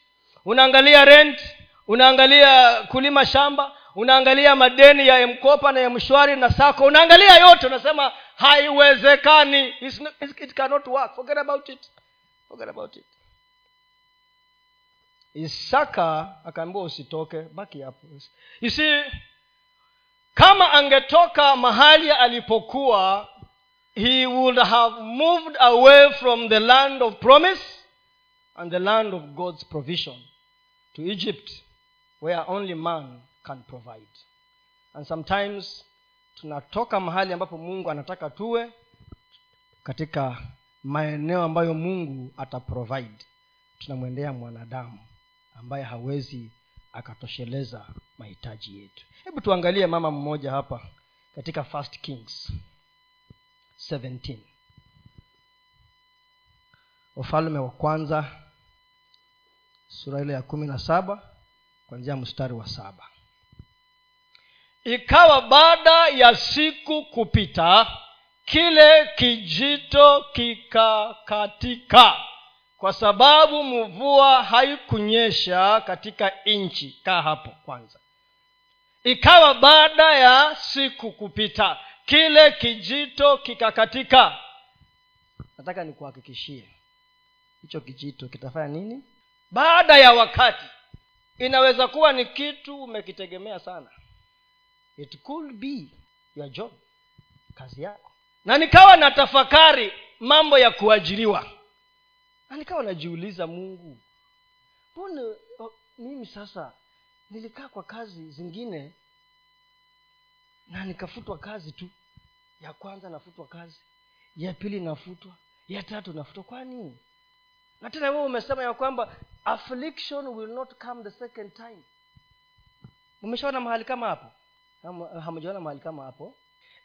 unaangalia rent unaangalia kulima shamba unaangalia madeni ya mkopa na ya mshwari na sako unaangalia yote unasema haiwezekani. It cannot work. Forget about it. Forget about it. Isaka akaambiwa usitoke baki hapo. You kama angetoka mahali alipokuwa he would have moved away from the land of promise and the land of god's provision to egypt where only man can provide. And sometimes tunatoka mahali ambapo mungu anataka tuwe katika maeneo ambayo mungu ataprovide tunamwendea mwanadamu ambaye hawezi akatosheleza mahitaji yetu. Hebu tuangalie mama mmoja hapa katika first kings 17 ufalme wa kwanza sura ile ya kumi na saba kwanzia mstari wa saba ikawa baada ya siku kupita kile kijito kikakatika. Kwa sababu mvua haikunyesha katika nchi kaa hapo kwanza. Ikawa baada ya siku kupita kile kijito kikakatika. Nataka nikuhakikishie hicho kijito kitafanya nini? Baada ya wakati inaweza kuwa ni kitu umekitegemea sana it could be your job kazi yako. Na nikawa na tafakari mambo ya kuajiriwa. Na nikawa najiuliza mungu mbona oh, mimi sasa nilikaa kwa kazi zingine na nikafutwa kazi tu. Ya kwanza nafutwa kazi ya pili nafutwa ya tatu nafutwa. Kwani na tena wewe umesema ya kwamba affliction will not come the second time. Umeshaona mahali kama hapo hamjaona mahali kama hapo?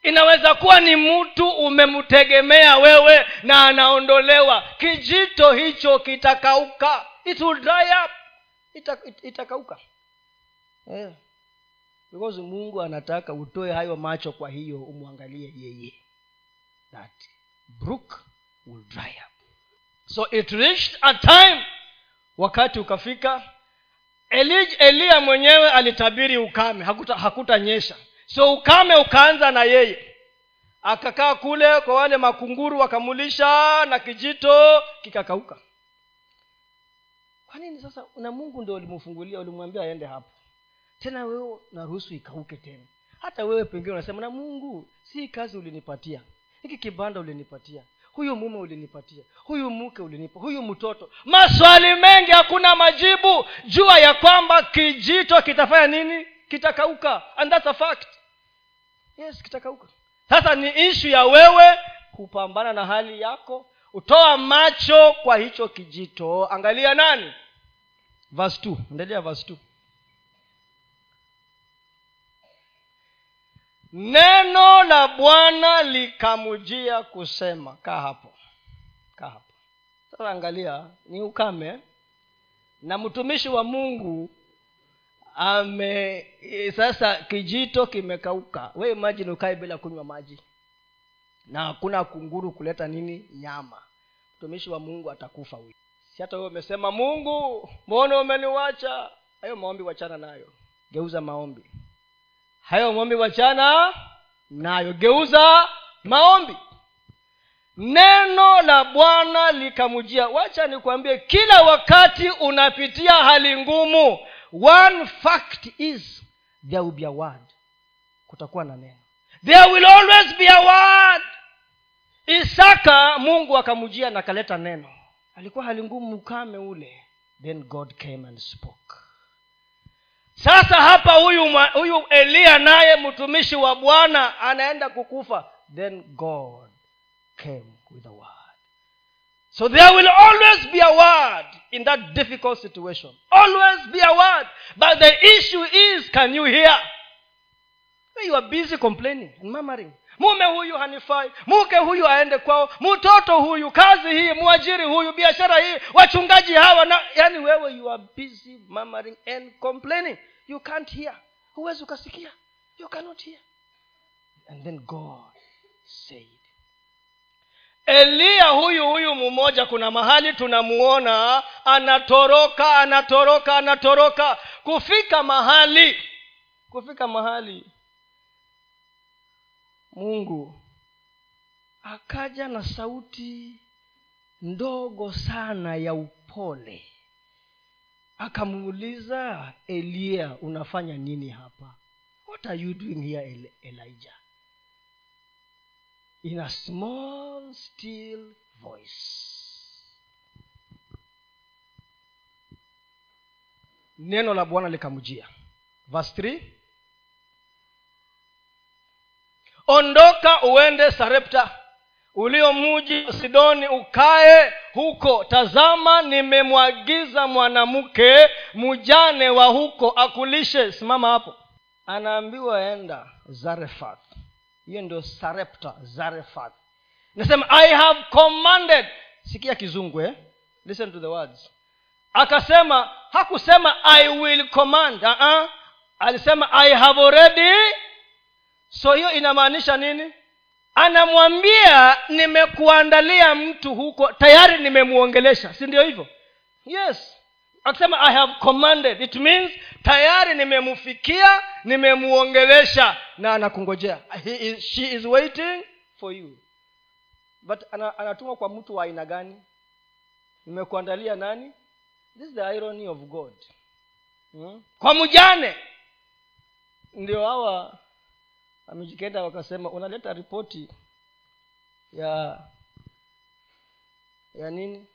Inaweza kuwa ni mtu umemtegemea wewe na anaondolewa. Kijito hicho kitakauka. It will dry up. Ita, it, itakauka. Yeah. because mungu anataka utoe hayo macho kwa hiyo umwangalie yeye. That brook will dry up. So it reached a time wakati ukafika Eli, eliya mwenyewe alitabiri ukame hakutanyesha. Hakuta so ukame ukaanza na yeye. Akakaa kule kwa wale makunguru wakamulisha na kijito kikakauka. Kwa nini sasa na mungu ndo ulimfungulia ulimwambia aende hapo? Tena wewe naruhusu ikauke tena. Hata wewe pengine unasema na mungu si kazi ulinipatia. Hiki kibanda ulinipatia huyu mume ulinipatia. Huyu mke ulinipa. Huyu mtoto. Maswali mengi hakuna majibu. Jua ya kwamba kijito kitafanya nini? Kitakauka. And that's a fact. Yes kitakauka. Sasa ni ishu ya wewe kupambana na hali yako. Utoa macho kwa hicho kijito. Angalia nani? Verse 2 endelea verse two neno la bwana likamujia kusema kaa hapo kaa hapo. Sasa angalia ni ukame na mtumishi wa mungu ame sasa kijito kimekauka. We imajini ukae bila kunywa maji. Na hakuna kunguru kuleta nini? Nyama. Mtumishi wa mungu atakufa huyu si hata huyo umesema mungu mbona umeniwacha? Hayo maombi wachana nayo. Geuza maombi hayo maombi wachana nayo geuza maombi. Neno la bwana likamujia wacha nikwambie kila wakati unapitia hali ngumu one fact is there will be a word. Kutakuwa na neno. There will always be a word. Isaka mungu akamujia na akaleta neno. Alikuwa hali ngumu ukame ule. Then god came and spoke sasa hapa huyu huyu eliya naye mtumishi wa bwana anaenda kukufa. Then god came with a word. So there will always be a word in that difficult situation. Always be a word. But the issue is can you hear? You are busy complaining and murmuring mume huyu hanifai mke huyu aende kwao mtoto huyu kazi hii mwajiri huyu biashara hii wachungaji hawa na yani wewe you are busy murmuring and complaining. You can't hear. Huwezi ukasikia. You cannot hear. And then god said eliya huyu huyu mmoja kuna mahali tunamuona anatoroka anatoroka anatoroka. Kufika mahali kufika mahali mungu. Akaja na sauti ndogo sana ya upole. Akamuuliza eliya unafanya nini hapa? What are you doing here elijah? In a small still voice. Neno la bwana likamjia. Verse 3 ondoka uende sarepta ulio muji sidoni ukae huko. Tazama nimemwagiza mwanamke mujane wa huko akulishe. Simama hapo. Anaambiwa enda zarefath hiyo ndio sarepta zarefath nasema i have commanded. Sikia kizungu eh? listen to the words. Akasema hakusema i will command. Uh-uh. alisema i have already so hiyo inamaanisha nini? Anamwambia nimekuandalia mtu huko tayari nimemwongelesha. Si ndio hivyo? Yes. Akisema i have commanded. It means tayari nimemfikia nimemuongelesha na anakungojea. Is, she is waiting for you. But anatumwa kwa mtu wa aina gani? Nimekuandalia nani? This is the irony of god. Hmm? kwa mjane. Ndio hawa amejikenda wakasema unaleta ripoti ya ya nini?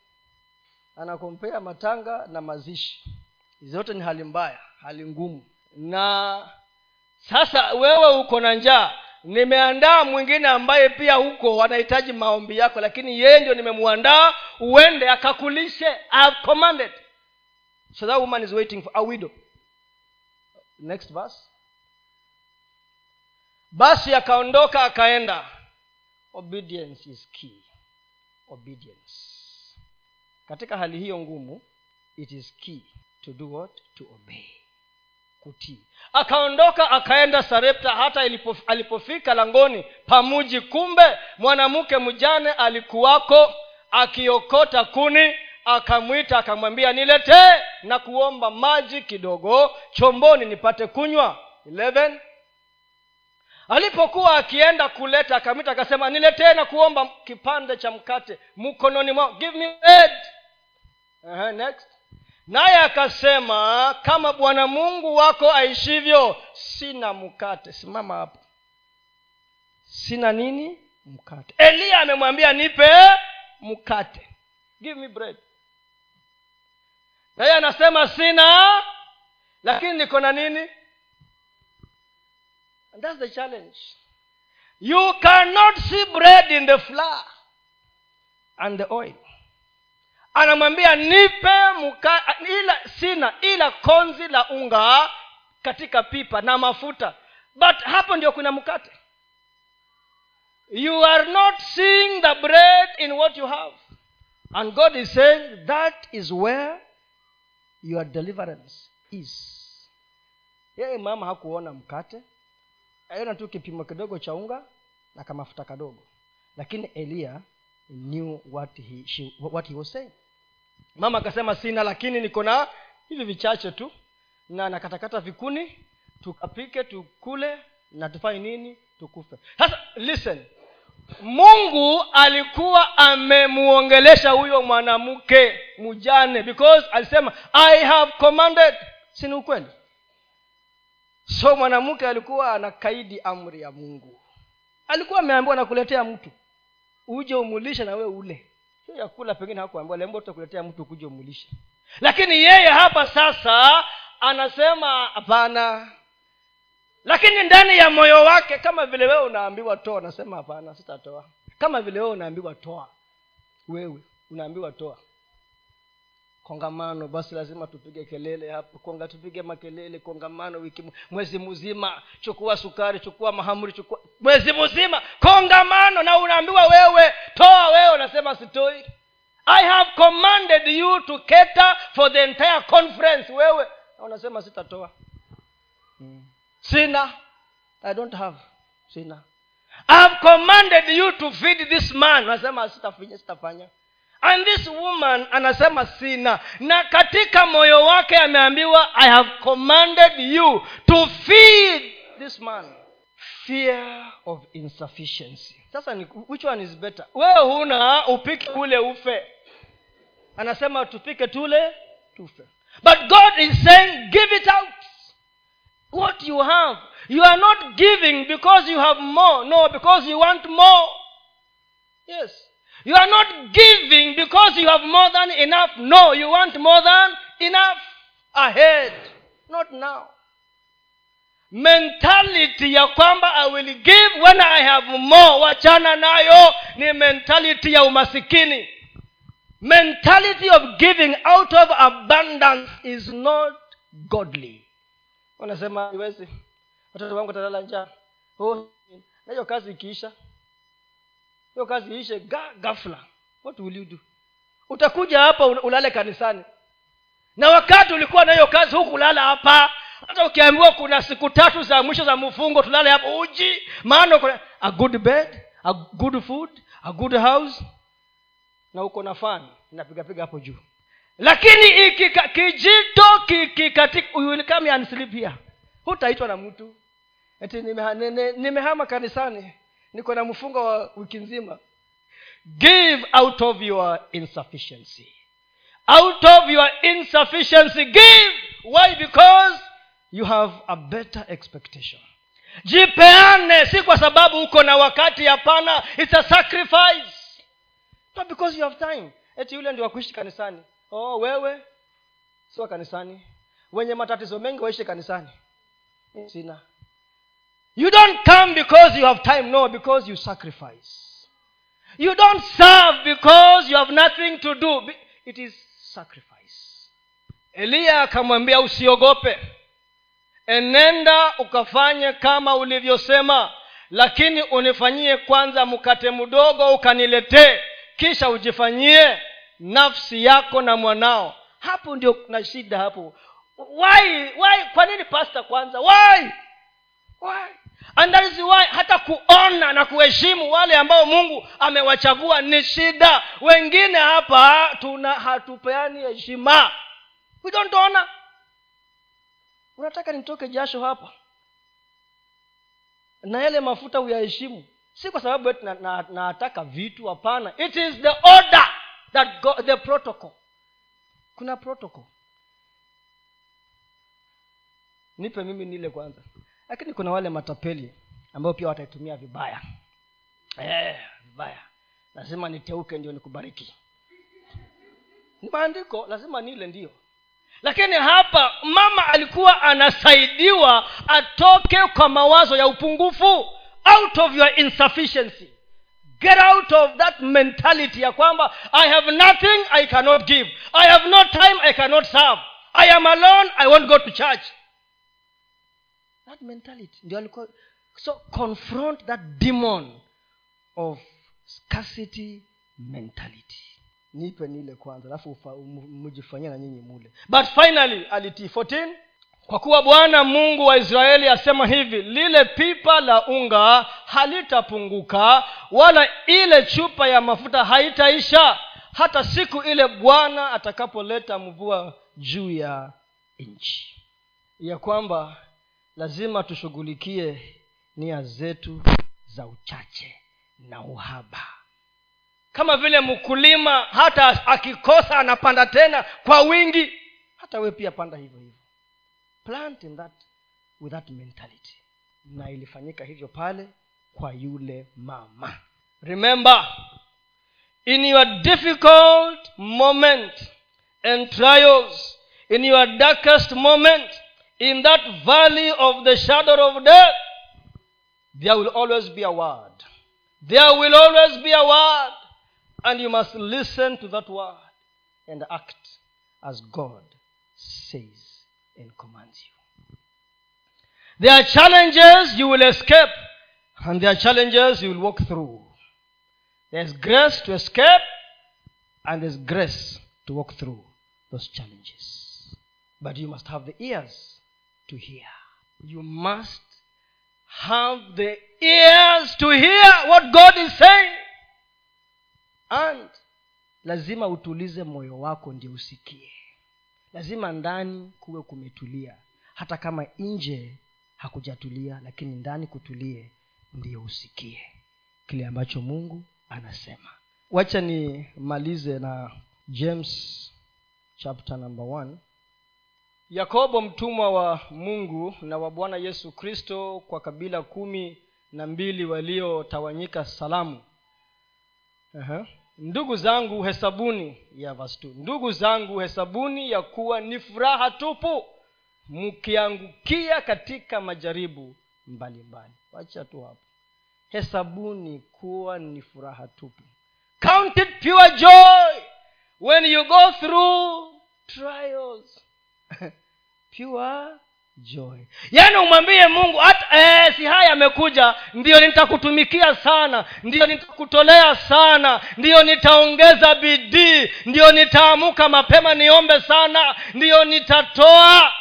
Anakompea matanga na mazishi. Zote ni hali mbaya hali ngumu. Na sasa wewe uko na njaa. Nimeandaa mwingine ambaye pia huko anahitaji maombi yako lakini yeye ndio nimemwandaa uende akakulishe I have commanded so that woman is waiting for a widow. Next verse basi akaondoka akaenda. Obedience is key. Obedience. Katika hali hiyo ngumu it is key to do what? To obey. Kutii. Akaondoka akaenda sarepta. Hata ilipof, alipofika langoni pamuji kumbe mwanamke mjane alikuwako akiokota kuni akamwita akamwambia niletee na kuomba maji kidogo chomboni nipate kunywa. 11 alipokuwa akienda kuleta akamwita akasema niletee na kuomba kipande cha mkate mkononi mwao give me bread. Uh-huh, next. Naye akasema kama bwana mungu wako aishivyo sina mkate. Simama hapo. Sina nini? Mkate. Eliya amemwambia nipe mkate. Give me bread. Naye anasema sina lakini niko na nini and that's the challenge. You cannot see bread in the flour and the oil. Anamwambia nipe muka, ila sina ila konzi la unga katika pipa na mafuta. But hapo ndio kuna mkate. You are not seeing the bread in what you have. And god is saying that is where your deliverance is. Yeye mama hakuona mkate aiona tu kipimo kidogo cha unga na kamafuta kadogo. Lakini eliya knew what he, she, what he was saying. Mama akasema sina lakini niko na hivi vichache tu na nakatakata vikuni tukapike tukule na tufanye nini tukufe. Sasa listen. Mungu alikuwa amemuongelesha huyo mwanamke mjane because alisema i have commanded. Sini ukweli so mwanamke alikuwa anakaidi amri ya mungu. Alikuwa ameambiwa nakuletea mtu uje umulishe na wewe ule. Sio yakula pengine hakuambiwa lembo tutakuletea mtu kuja umulishe lakini yeye hapa sasa anasema hapana. Lakini ndani ya moyo wake kama vile wewe unaambiwa toa anasema hapana sitatoa. Kama vile wewe unaambiwa toa wewe unaambiwa toa kongamano basi lazima tupige kelele hapo. Konga tupige makelele kongamano wiki mwezi mzima. Chukua sukari chukua mahamuri chukua mwezi mzima. Kongamano na unaambiwa wewe toa wewe unasema sitoi. I have commanded you to cater for the entire conference. Wewe na unasema sitatoa. Sina. I don't have. Sina. I have commanded you to feed this man. Unasema sitafanya sitafanya and this woman anasema sina. Na katika moyo wake ameambiwa i have commanded you to feed this man. Fear of insufficiency. Sasa ni, which one is better? Wewe huna upike ule ufe. Anasema tupike tule tufe. But god is saying give it out. What you have you are not giving because you have more. No because you want more. Yes you are not giving because you have more than enough. No you want more than enough ahead. Not now. Mentality ya kwamba i will give when i have more wachana nayo ni mentality ya umasikini. Mentality of giving out of abundance is not godly. Wanasema iwezi watoto wangu watalala njaa. Oh, kazi ikiisha hiyo kazi iishe ga, gafla what will you do? Utakuja hapa ulale kanisani. Na wakati ulikuwa na hiyo kazi hukulala hapa. Hata ukiambiwa kuna siku tatu za mwisho za mfungo tulale hapo uji maana kuna a good bed a good food a good house. Na uko na fani inapigapiga hapo juu. Lakini kijito kikikatika hutaitwa na mtu. Eti nimehama nime, nime kanisani niko na mfungo wa wiki nzima. Give out of your insufficiency. Out of your insufficiency give. Why? Because you have a better expectation. Jipeane si kwa sababu uko na wakati hapana. It's a sacrifice. Not because you have time. Eti yule ndio wakuishi kanisani. Oh wewe sio kanisani. Wenye matatizo mengi waishi kanisani. Sina you don't come because you have time no because you sacrifice. You don't serve because you have nothing to do. It is sacrifice. Eliya akamwambia usiogope. Enenda ukafanye kama ulivyosema lakini unifanyie kwanza mkate mdogo ukaniletee kisha ujifanyie nafsi yako na mwanao. Hapo ndio kuna shida hapo. Why why kwa nini pasta kwanza? Why? Why and that is why hata kuona na kuheshimu wale ambao mungu amewachagua ni shida. Wengine hapa tuna hatupeani heshima. We don't honor. Unataka nitoke jasho hapa? Na yale mafuta uyaheshimu. Si kwa sababu eti na, na vitu hapana. It is the order that go, the protocol. Kuna protocol. Nipe mimi nile kwanza lakini kuna wale matapeli ambao pia wataitumia vibaya. Eh, vibaya. Lazima niteuke ndio nikubariki. Ni maandiko lazima nile ndio. Lakini hapa mama alikuwa anasaidiwa atoke kwa mawazo ya upungufu out of your insufficiency. Get out of that mentality ya kwamba i have nothing i cannot give. I have no time i cannot serve. I am alone i won't go to church that mentality. Ndio alikuwa so confront that demon of scarcity mentality. Nipe nile kwanza alafu mjifanyia na nyinyi mule. But finally alitii 14 kwa kuwa bwana mungu wa israeli asema hivi lile pipa la unga halitapunguka wala ile chupa ya mafuta haitaisha hata siku ile bwana atakapoleta mvua juu ya nchi. Ya kwamba lazima tushughulikie nia zetu za uchache na uhaba. Kama vile mkulima hata akikosa anapanda tena kwa wingi hata we pia panda hivyo hivyo. Plant in that with that mentality. Na ilifanyika hivyo pale kwa yule mama. Remember in your difficult moment and trials in your darkest moment in that valley of the shadow of death there will always be a word. There will always be a word. And you must listen to that word and act as god says and commands you. There are challenges you will escape and there are challenges you will walk through. There's grace to escape and there's grace to walk through those challenges. But you must have the ears to hear. You must have the ears to hear what god is saying. And lazima utulize moyo wako ndio usikie. Lazima ndani kuwe kumetulia. Hata kama nje hakujatulia lakini ndani kutulie ndiyo usikie kile ambacho mungu anasema. Wacha nimalize na james chapter number one yakobo mtumwa wa mungu na wa bwana yesu kristo kwa kabila kumi na mbili waliotawanyika salamu. Uh-huh. ndugu zangu hesabuni ya vastu ndugu zangu hesabuni ya kuwa ni furaha tupu mkiangukia katika majaribu mbalimbali. Wacha tu hapo. Hesabuni kuwa ni furaha tupu. Count it pure joy when you go through trials pure joy. Yaani umwambie mungu hata eh, si haya amekuja ndiyo nitakutumikia sana ndiyo nitakutolea sana ndiyo nitaongeza bidii ndiyo nitaamuka mapema niombe sana ndiyo nitatoa.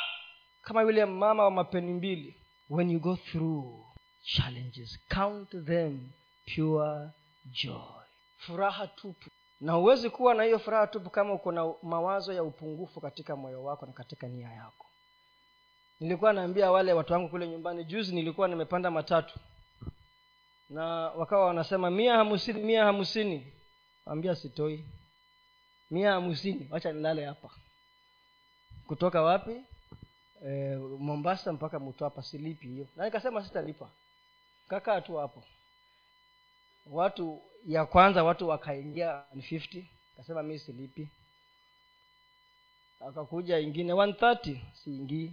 Kama yule mama wa mapeni mbili when you go through challenges count them pure joy. Furaha tupu. Na huwezi kuwa na hiyo furaha tupu kama uko na mawazo ya upungufu katika moyo wako na katika nia yako nilikuwa naambia wale watu wangu kule nyumbani juzi nilikuwa nimepanda matatu. Na wakawa wanasema mia hamsini mia hamsini. Ambia sitoi. Mia hamsini wacha nilale hapa. Kutoka wapi? E, mombasa mpaka mtwapa. Silipi hiyo. Na nikasema sitalipa. Kakaa tu hapo. Watu ya kwanza watu wakaingia ni 50 kasema mi silipi. Akakuja ingine 130 siingii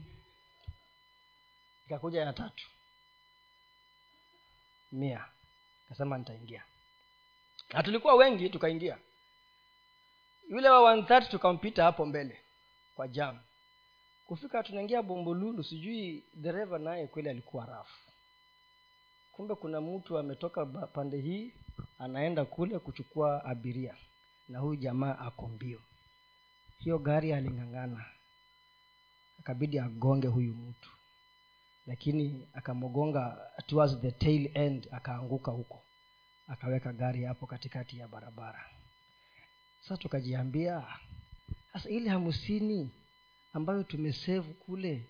ikakuja ya tatu. Mia. Kasema nitaingia. Na tulikuwa wengi tukaingia. Yule wa 130 tukampita hapo mbele kwa jam. Kufika tunaingia bombolulu sijui dereva naye kweli alikuwa rafu kumbe kuna mtu ametoka pande hii anaenda kule kuchukua abiria. Na huyu jamaa ako mbio. Hiyo gari aling'ang'ana. Akabidi agonge huyu mtu lakini akamgonga towards the tail end akaanguka huko. Akaweka gari hapo katikati ya barabara. Sasa tukajiambia sasa ile hamsini ambayo tumesevu kule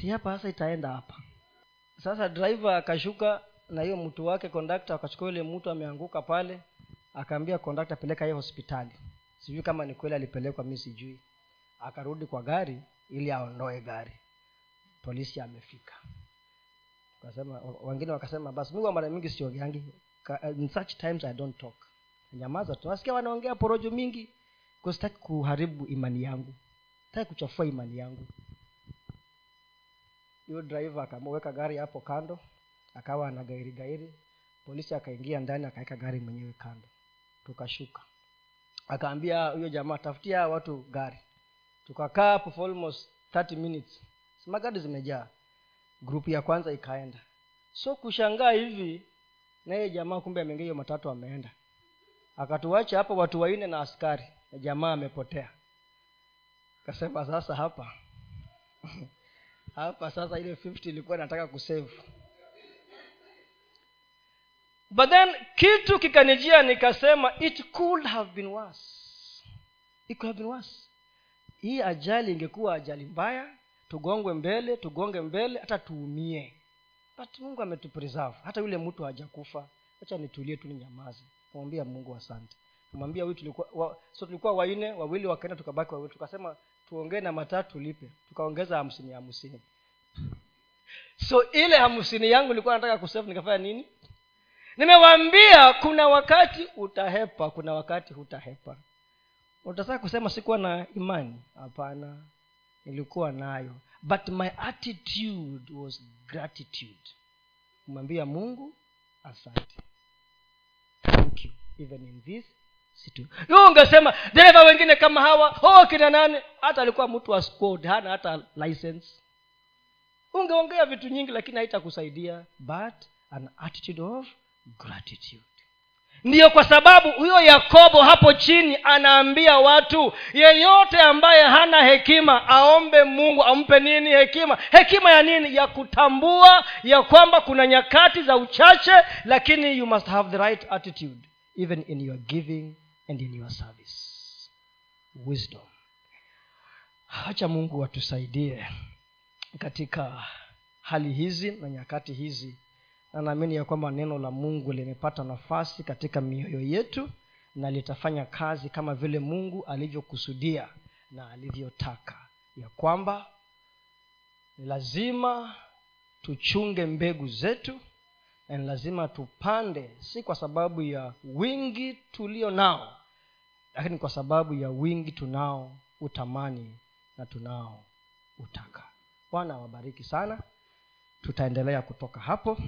si hapa sasa itaenda hapa. Sasa driver akashuka na hiyo mtu wake kondakta akachukua yule mtu ameanguka pale akaambia kondakta peleka hiyo hospitali. Sijui kama ni kweli alipelekwa mi sijui. Akarudi kwa gari ili aondoe gari polisi amefika. Kasema wengine wakasema basi mi mara mingi siogeangi. In such times i don't talk. Nyamaza tu. Nasikia wanaongea porojo mingi. Sitaki kuharibu imani yangu. Sitaki kuchafua imani yangu. Hiyo driver akamweka gari hapo kando. Akawa ana gairi gairi. Polisi akaingia ndani akaweka gari mwenyewe kando. Tukashuka. Akaambia huyo jamaa tafutia watu gari. Tukakaa hapo for almost 30 minutes magari zimejaa. Grupu ya kwanza ikaenda. So kushangaa hivi naye jamaa kumbe ameingia hiyo matatu ameenda. Akatuacha hapa watu waine na askari na jamaa amepotea. Kasema sasa hapa. [laughs] Hapa sasa ile 50 ilikuwa nataka kusave but then kitu kikanijia nikasema it could have been worse. It could have been worse. Hii ajali ingekuwa ajali mbaya tugongwe mbele tugonge mbele hata tuumie. But mungu ametupreserve. Hata yule mtu hajakufa acha nitulie tu ninyamaze. Kamwambia mungu asante. Kamwambia huyu tulikuwa wa, so tulikuwa waine wawili wakaenda tukabaki wawili. Tukasema tuongee na matatu tulipe tukaongeza hamsini hamsini. [laughs] So ile hamsini yangu nilikuwa nataka kusefu nikafanya nini? Nimewambia kuna wakati utahepa kuna wakati hutahepa. Utataka kusema sikuwa na imani? Hapana nilikuwa nayo. But my attitude was gratitude. Kumwambia mungu asante. Thank you. Even in this situation ungesema dereva wengine kama hawa oh kina nane hata alikuwa mtu wa squad hana hata license. Ungeongea vitu nyingi lakini haitakusaidia. But an attitude of gratitude ndiyo kwa sababu huyo yakobo hapo chini anaambia watu yeyote ambaye hana hekima aombe mungu ampe nini hekima? Hekima ya nini? Ya kutambua ya kwamba kuna nyakati za uchache lakini you must have the right attitude even in your giving and in your service. Wisdom. Hacha mungu atusaidie katika hali hizi na nyakati hizi na naamini ya kwamba neno la mungu limepata nafasi katika mioyo yetu na litafanya kazi kama vile mungu alivyokusudia na alivyotaka. Ya kwamba ni lazima tuchunge mbegu zetu na ni lazima tupande si kwa sababu ya wingi tulio nao lakini kwa sababu ya wingi tunao utamani na tunao utaka. Bwana awabariki sana. Tutaendelea kutoka hapo